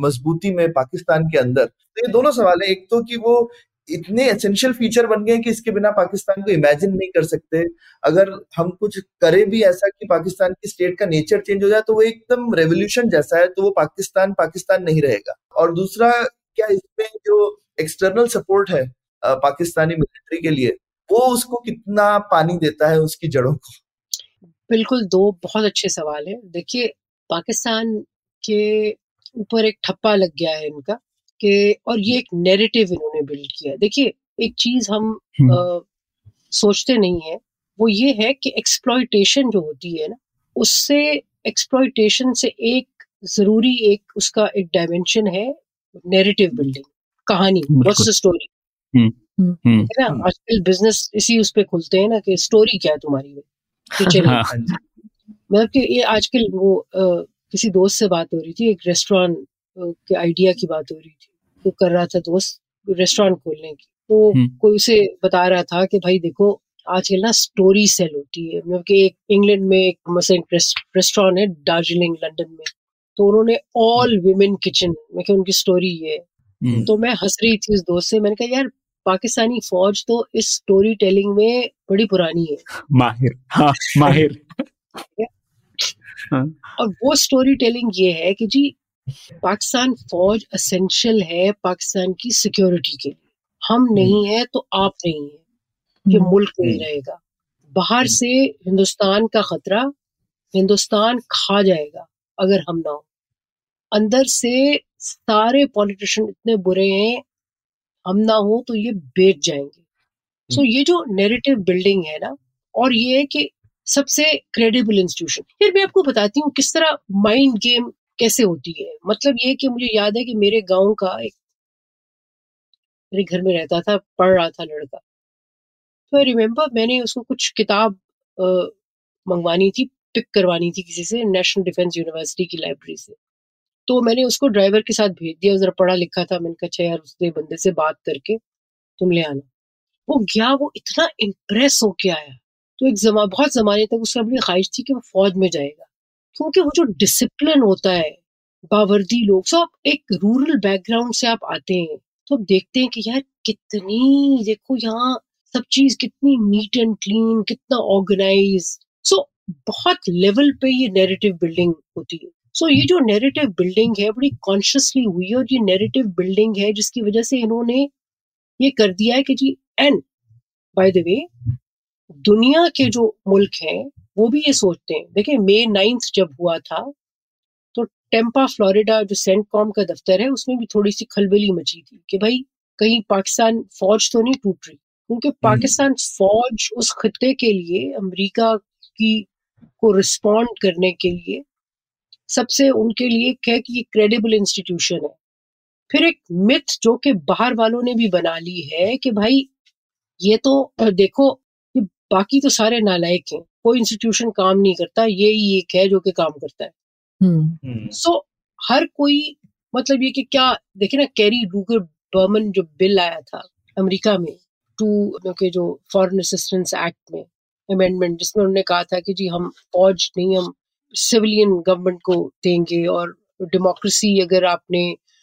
मजबूती में पाकिस्तान के अंदर। तो ये दोनों सवाल है। एक तो कि वो इतने एसेंशियल फीचर बन गए कि इसके बिना पाकिस्तान को इमेजिन नहीं कर सकते। अगर हम कुछ करें भी ऐसा कि पाकिस्तान की स्टेट का नेचर चेंज हो जाए तो वो एकदम रेवोल्यूशन जैसा है तो वो पाकिस्तान पाकिस्तान नहीं रहेगा। और दूसरा, क्या इसमें जो एक्सटर्नल सपोर्ट है पाकिस्तानी मिलिट्री के लिए, वो उसको कितना पानी देता है उसकी जड़ों को? बिल्कुल दो बहुत अच्छे सवाल हैं। देखिए पाकिस्तान के ऊपर एक ठप्पा लग गया है इनका कि और ये एक नैरेटिव इन्होंने बिल्ड किया है। देखिए एक चीज़ हम हम्म। अ, सोचते नहीं है वो ये है कि एक्सप्लॉयटेशन जो होती है ना उससे एक्सप्लॉयटेशन से एक ज़रूरी एक उसका एक डायमेंशन है नैरेटिव बिल्डिंग कहानी व्हाट्स द स्टोरी हम्म, है ना? हम्म। आजकल बिज़नेस इसी उस पर खुलते हैं ना कि स्टोरी क्या है तुम्हारी? कि चलिए हाँ, मतलब कि ये आजकल वो अ, किसी दोस्त से बात हो रही थी एक रेस्टोरेंट के आइडिया की बात हो रही थी। तो कर रहा था दोस्त रेस्टोरेंट खोलने की। तो हम्म। कोई उसे बता रहा था कि भाई देखो आजकल ना स्टोरी सेल होती है। मतलब कि एक इंग्लैंड में एक मसलन रेस्टोरेंट है दार्जिलिंग लंदन में। तो उन्होंने ऑल विमेन किचन मैं उनकी स्टोरी ये हम्म, तो मैं हंस रही थी उस दोस्त से। मैंने कहा यार पाकिस्तानी फौज तो इस स्टोरी टेलिंग में बड़ी पुरानी है। माहिर हाँ माहिर। हाँ, और वो स्टोरी टेलिंग ये है कि जी पाकिस्तान फौज असेंशियल है पाकिस्तान की सिक्योरिटी के लिए। हम नहीं है तो आप नहीं है। कि हम्म, मुल्क नहीं हम्म। रहेगा। बाहर से हिंदुस्तान का खतरा हिंदुस्तान खा जाएगा अगर हम ना हो। अंदर से सारे पॉलिटिशियन इतने बुरे हैं हम ना हो तो ये बेच जाएँगे। सो ये जो नैरेटिव बिल्डिंग है ना और ये है कि सबसे क्रेडिबल इंस्टीट्यूशन फिर मैं आपको बताती हूँ किस तरह माइंड गेम कैसे होती है। मतलब ये कि मुझे याद है कि मेरे गाँव का एक मेरे घर में रहता था पढ़ रहा था लड़का। तो आई रिमेम्बर मैंने उसको कुछ किताब मंगवानी थी पिक करवानी थी किसी से नेशनल डिफेंस यूनिवर्सिटी की लाइब्रेरी से। तो मैंने उसको ड्राइवर के साथ भेज दिया। जरा पढ़ा लिखा था। मैंने कहा अच्छा यार, उसने बंदे से बात करके तुम ले आना। वो गया, वो इतना इम्प्रेस होके आया। तो एक जमा, बहुत जमाने तक उसकी अपनी ख्वाहिश थी कि वो फौज में जाएगा। क्योंकि वो जो डिसिप्लिन होता है, बावर्दी लोग सो आप एक रूरल बैकग्राउंड से आप आते हैं तो आप देखते हैं कि यार, कितनी, देखो यहाँ सब चीज़ कितनी नीट एंड क्लीन कितना ऑर्गेनाइज सो बहुत लेवल पे ये नैरेटिव बिल्डिंग होती है। सो ये जो नैरेटिव बिल्डिंग है बड़ी कॉन्शियसली हुई और ये नैरेटिव बिल्डिंग है जिसकी वजह से इन्होंने ये कर दिया है कि जी एंड बाय द वे दुनिया के जो मुल्क हैं वो भी ये सोचते हैं। देखिए मई नाइन्थ जब हुआ था तो टेम्पा फ्लोरिडा जो सेंट कॉम का दफ्तर है उसमें भी थोड़ी सी खलबली मची थी कि भाई कहीं पाकिस्तान फौज तो नहीं टूट रही। क्योंकि पाकिस्तान फौज उस खत्ते के लिए अमेरिका की को रिस्पॉन्ड करने के लिए सबसे उनके लिए क्या है कि ये क्रेडिबल इंस्टीट्यूशन है। फिर एक मिथ जो कि बाहर वालों ने भी बना ली है कि भाई ये तो देखो ये बाकी तो सारे नालायक हैं कोई इंस्टीट्यूशन काम नहीं करता ये ही एक है जो कि काम करता है। हम्म, हम्म, सो हर कोई मतलब ये कि क्या देखे ना कैरी रूगर बर्मन जो बिल आया था अमेरिका में टू के जो फॉरेन असिस्टेंस एक्ट में अमेंडमेंट जिसमें उन्होंने कहा था कि जी हम फौज नहीं हम सिविलियन गवर्नमेंट को देंगे और डेमोक्रेसी अगर आपने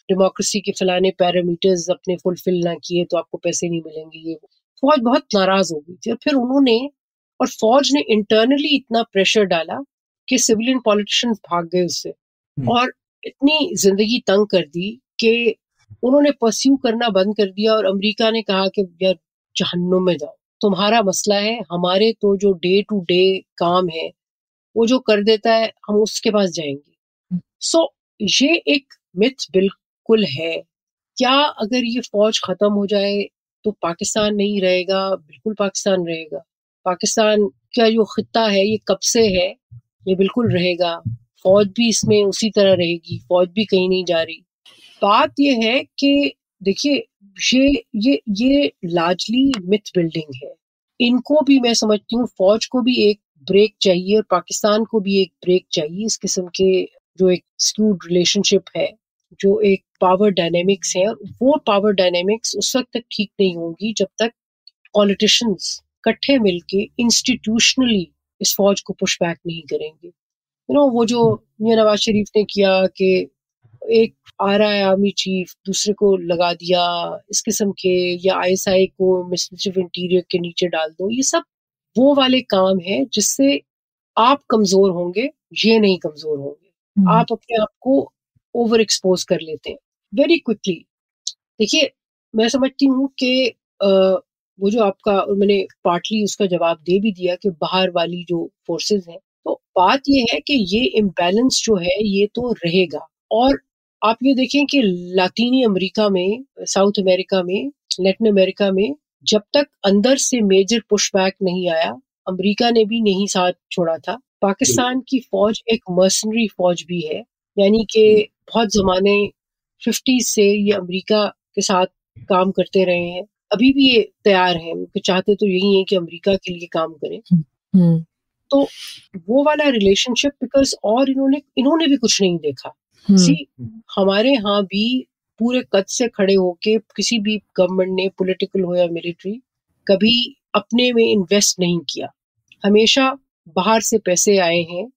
डेमोक्रेसी के फलाने पैरामीटर्स अपने फुलफिल ना किए तो आपको पैसे नहीं मिलेंगे ये फौज बहुत नाराज़ हो गई थी और फिर उन्होंने और फौज ने इंटरनली इतना प्रेशर डाला कि सिविलियन पॉलिटिशियंस भाग गए उससे हम्म। और इतनी ज़िंदगी तंग कर दी कि उन्होंने परस्यू करना बंद कर दिया और अमेरिका ने कहा कि यार जहन्नुम में जाओ तुम्हारा मसला है हमारे तो जो डे टू डे काम है वो जो कर देता है हम उसके पास जाएँगे। सो so, ये एक मिथ बिल्कुल है। क्या अगर ये फौज खत्म हो जाए तो पाकिस्तान नहीं रहेगा? बिल्कुल पाकिस्तान रहेगा। पाकिस्तान का जो खत्ता है? ये कब से है? ये बिल्कुल रहेगा। फौज भी इसमें उसी तरह रहेगी। फौज भी कहीं नहीं जा रही। बात ये है कि देखिए ये ये ये लार्जली मिथ बिल्डिंग है। इनको भी मैं समझती हूँ फौज को भी एक ब्रेक चाहिए और पाकिस्तान को भी एक ब्रेक चाहिए इस किस्म के जो एक स्क्यूड रिलेशनशिप है, जो एक पावर डायनेमिक्स है वो पावर डायनेमिक्स उस वक्त तक ठीक नहीं होंगी जब तक पॉलिटिशियंस इकट्ठे मिलके इंस्टीट्यूशनली इस फौज को पुशबैक नहीं करेंगे। यू नो वो जो मियाँ नवाज़ शरीफ ने किया कि एक आ रहा है आर्मी चीफ दूसरे को लगा दिया, इस किस्म के या आईएसआई को मिनिस्ट्री ऑफ़ इंटीरियर के नीचे डाल दो, ये सब वो वाले काम है जिससे आप कमज़ोर होंगे ये नहीं कमज़ोर होंगे। हम्म। आप अपने आप को ओवर एक्सपोज कर लेते हैं वेरी क्विकली देखिए मैं समझती हूँ कि वो जो आपका और मैंने पार्टली उसका जवाब दे भी दिया कि बाहर वाली जो फोर्सेस हैं तो बात ये है कि ये इम्बैलेंस जो है ये तो रहेगा। और आप ये देखें कि लातीनी अमेरिका में साउथ अमेरिका में लेटिन अमेरिका में जब तक अंदर से मेजर पुशबैक नहीं आया अमेरिका ने भी नहीं साथ छोड़ा था। पाकिस्तान की फौज एक मर्सनरी फौज भी है यानी कि बहुत जमाने फिफ्टी से ये अमेरिका के साथ काम करते रहे हैं। अभी भी ये तैयार हैं चाहते तो यही है कि अमेरिका के लिए काम करें। हम्म। तो वो वाला रिलेशनशिप बिकॉज़ और इन्होंने इन्होंने भी कुछ नहीं देखा। सी हम्म। हमारे यहाँ भी पूरे कद से खड़े होके किसी भी गवर्नमेंट ने पॉलिटिकल हो या मिलिट्री कभी अपने में इन्वेस्ट नहीं किया। हमेशा बाहर से पैसे आए हैं।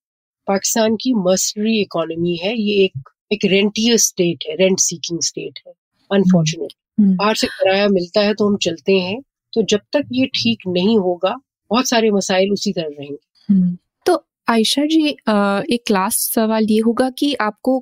पाकिस्तान की मर्सनरी इकोनॉमी है। ये एक एक रेंटियर स्टेट है रेंट सीकिंग स्टेट है अनफॉर्चुनेट हम्म। बाहर से किराया मिलता है तो हम चलते हैं। तो जब तक ये ठीक नहीं होगा बहुत सारे मसाइल उसी तरह रहेंगे। हम्म। तो आयशा जी एक लास्ट सवाल ये होगा कि आपको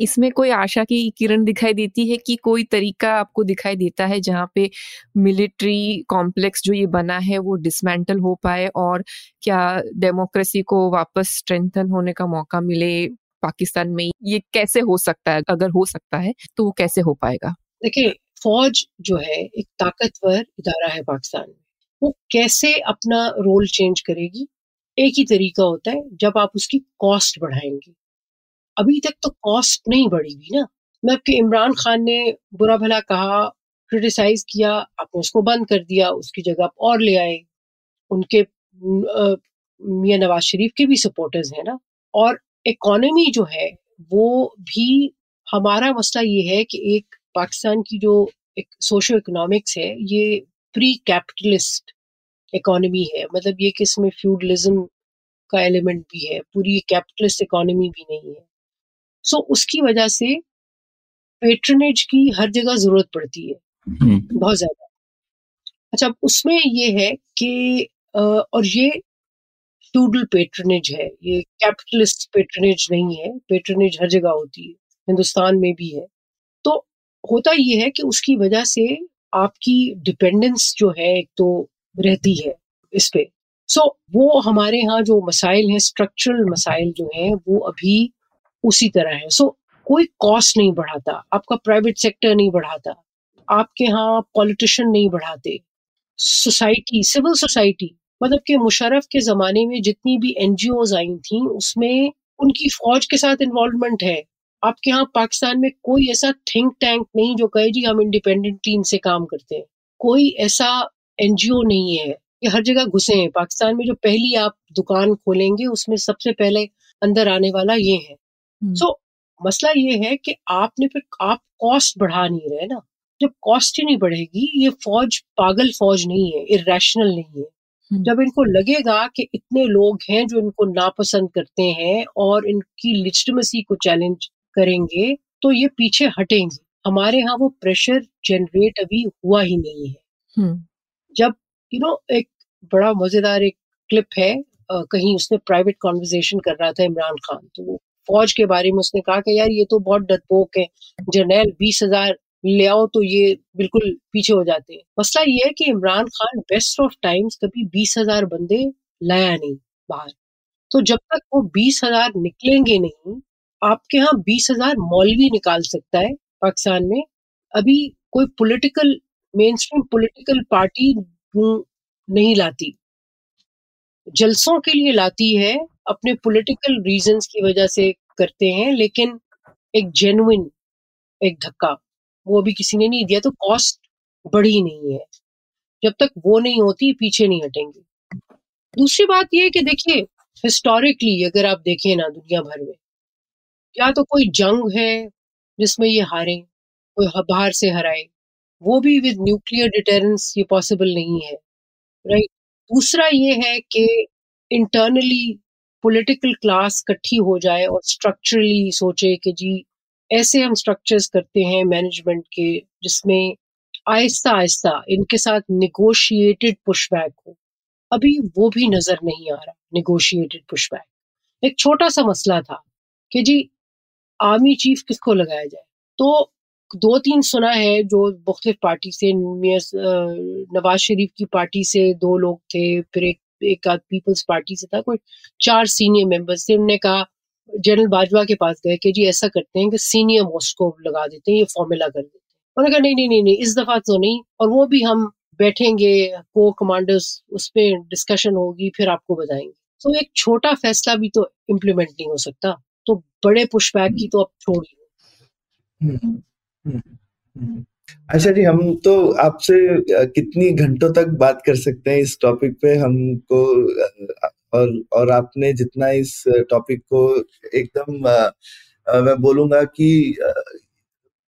इसमें कोई आशा की किरण दिखाई देती है कि कोई तरीका आपको दिखाई देता है जहाँ पे मिलिट्री कॉम्प्लेक्स जो ये बना है वो डिसमेंटल हो पाए और क्या डेमोक्रेसी को वापस स्ट्रेंथन होने का मौका मिले पाकिस्तान में? ये कैसे हो सकता है? अगर हो सकता है तो वो कैसे हो पाएगा? देखिए, फौज जो है, एक ताकतवर इदारा है पाकिस्तान में। वो कैसे अपना रोल चेंज करेगी? एक ही तरीका होता है, जब आप उसकी कॉस्ट बढ़ाएँगे। अभी तक तो कॉस्ट नहीं बढ़ी हुई ना। मैं आपके इमरान खान ने बुरा भला कहा क्रिटिसाइज किया, आपने उसको बंद कर दिया, उसकी जगह आप और ले आए। उनके मियाँ नवाज़ शरीफ के भी सपोर्टर्स हैं ना। और इकोनॉमी जो है, वो भी, हमारा मसला ये है कि एक पाकिस्तान की जो एक सोशो इकोनॉमिक्स है, ये प्री कैपिटलिस्ट इकोनॉमी है। मतलब ये कि इसमें फ्यूडलिज्म का एलिमेंट भी है, पूरी कैपिटलिस्ट इकोनॉमी भी नहीं है। सो so, उसकी वजह से पेट्रनेज की हर जगह ज़रूरत पड़ती है। हम्म। बहुत ज़्यादा। अच्छा उसमें ये है कि और ये फ्यूडल पेट्रनेज है ये कैपिटलिस्ट पेट्रनेज नहीं है पेट्रनेज हर जगह होती है हिंदुस्तान में भी है। तो होता ये है कि उसकी वजह से आपकी डिपेंडेंस जो है एक तो रहती है इस पे। सो so, वो हमारे यहाँ जो मसाइल हैं स्ट्रक्चरल मसाइल जो हैं वो अभी उसी तरह है। सो so, कोई कॉस्ट नहीं बढ़ाता आपका प्राइवेट सेक्टर नहीं बढ़ाता आपके यहाँ पॉलिटिशियन नहीं बढ़ाते। सोसाइटी सिविल सोसाइटी मतलब कि मुशरफ के जमाने में जितनी भी एनजीओ आई थी उसमें उनकी फौज के साथ इन्वॉल्वमेंट है। आपके यहाँ पाकिस्तान में कोई ऐसा थिंक टैंक नहीं जो कहे जी हम इंडिपेंडेंटली इनसे काम करते हैं। कोई ऐसा एनजीओ नहीं है ये हर जगह घुसे हैं। पाकिस्तान में जो पहली आप दुकान खोलेंगे उसमें सबसे पहले अंदर आने वाला ये है। सो so, मसला ये है कि आपने फिर आप कॉस्ट बढ़ा नहीं रहे ना। जब कॉस्ट ही नहीं बढ़ेगी ये फौज पागल फौज नहीं है इरेशनल नहीं है। हम्म। जब इनको लगेगा कि इतने लोग हैं जो इनको नापसंद करते हैं और इनकी लिजिटमेसी को चैलेंज करेंगे तो ये पीछे हटेंगे। हमारे यहाँ वो प्रेशर जनरेट अभी हुआ ही नहीं है। हम्म। जब यू you नो know, एक बड़ा मज़ेदार एक क्लिप है आ, कहीं उसने प्राइवेट कॉन्वर्जेशन कर रहा था इमरान खान तो वो फौज के बारे में उसने कहा कि यार ये तो बहुत डरपोक है जर्नैल बीस हज़ार ले आओ तो ये बिल्कुल पीछे हो जाते हैं। मसला ये है कि Imran Khan best of times कभी बीस हज़ार बंदे लाया नहीं बाहर। तो जब तक वो बीस हज़ार निकलेंगे नहीं, आपके यहाँ बीस हज़ार मौलवी निकाल सकता है पाकिस्तान में। अभी कोई political mainstream political party नहीं लाती। जलसों के लिए लाती है अपने पॉलिटिकल रीजंस की वजह से करते हैं, लेकिन एक जेनुइन एक धक्का, वो अभी किसी ने नहीं दिया तो कॉस्ट बढ़ी नहीं है। जब तक वो नहीं होती, पीछे नहीं हटेंगे। दूसरी बात ये है कि देखिए हिस्टोरिकली अगर आप देखें ना दुनिया भर में, या तो कोई जंग है, जिसमें ये हारे, कोई बाहर से हराए, वो भी विद न्यूक्लियर डिटेरेंस ये पॉसिबल नहीं है राइट दूसरा ये है कि इंटरनली पॉलिटिकल क्लास इकट्ठी हो जाए और स्ट्रक्चरली सोचे कि जी, ऐसे हम स्ट्रक्चर्स करते हैं मैनेजमेंट के जिसमें आहिस्ता आहिस्ता इनके साथ निगोशिएटेड पुशबैक हो। अभी वो भी नज़र नहीं आ रहा निगोशिएटेड पुशबैक एक छोटा सा मसला था कि जी आर्मी चीफ किसको लगाया जाए? तो दो तीन सुना है जो मुख्तलिफ़ पार्टी से नवाज़ शरीफ की पार्टी से दो लोग थे, फिर एक एक आध पीपल्स पार्टी से था, कोई चार सीनियर मेंबर्स थे उन्होंने कहा जनरल बाजवा के पास गए कि जी ऐसा करते हैं कि सीनियर मोस्ट को लगा देते हैं, ये फॉर्मूला कर देते हैं। उन्होंने कहा, नहीं नहीं नहीं नहीं, इस दफ़ा तो नहीं, और वो भी हम बैठेंगे को कमांडर्स उस पर डिस्कशन होगी, फिर आपको बताएँगे। तो एक छोटा फैसला भी तो इम्प्लीमेंट नहीं हो सकता तो बड़े पुशबैक की तो अब छोड़िए अच्छा जी, हम तो आपसे कितनी घंटों तक बात कर सकते हैं इस टॉपिक पे? हमको और और आपने जितना इस टॉपिक को एकदम मैं बोलूँगा कि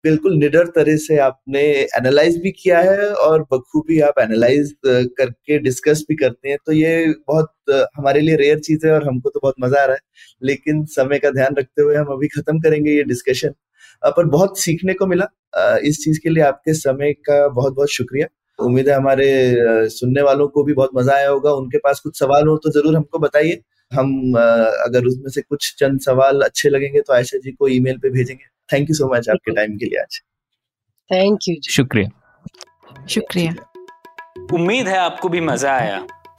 बिल्कुल निडर तरह से आपने एनालाइज भी किया है और बखूबी आप एनालाइज करके डिस्कस भी करते हैं। तो ये बहुत हमारे लिए रेयर चीज़ है और हमको तो बहुत मज़ा आ रहा है। लेकिन समय का ध्यान रखते हुए हम अभी खत्म करेंगे ये डिस्कशन पर बहुत सीखने को मिला। इस चीज़ के लिए आपके समय का बहुत बहुत शुक्रिया। उम्मीद है हमारे सुनने वालों को भी बहुत मज़ा आया होगा। उनके पास कुछ सवाल हो तो ज़रूर हमको बताइए। हम अगर उसमें से कुछ चंद सवाल अच्छे लगेंगे तो आयशा जी को ईमेल पे भेजेंगे। थैंक यू सो मच आपके टाइम के लिए आज। थैंक यू शुक्रिया। शुक्रिया। उम्मीद है आपको भी मज़ा आया।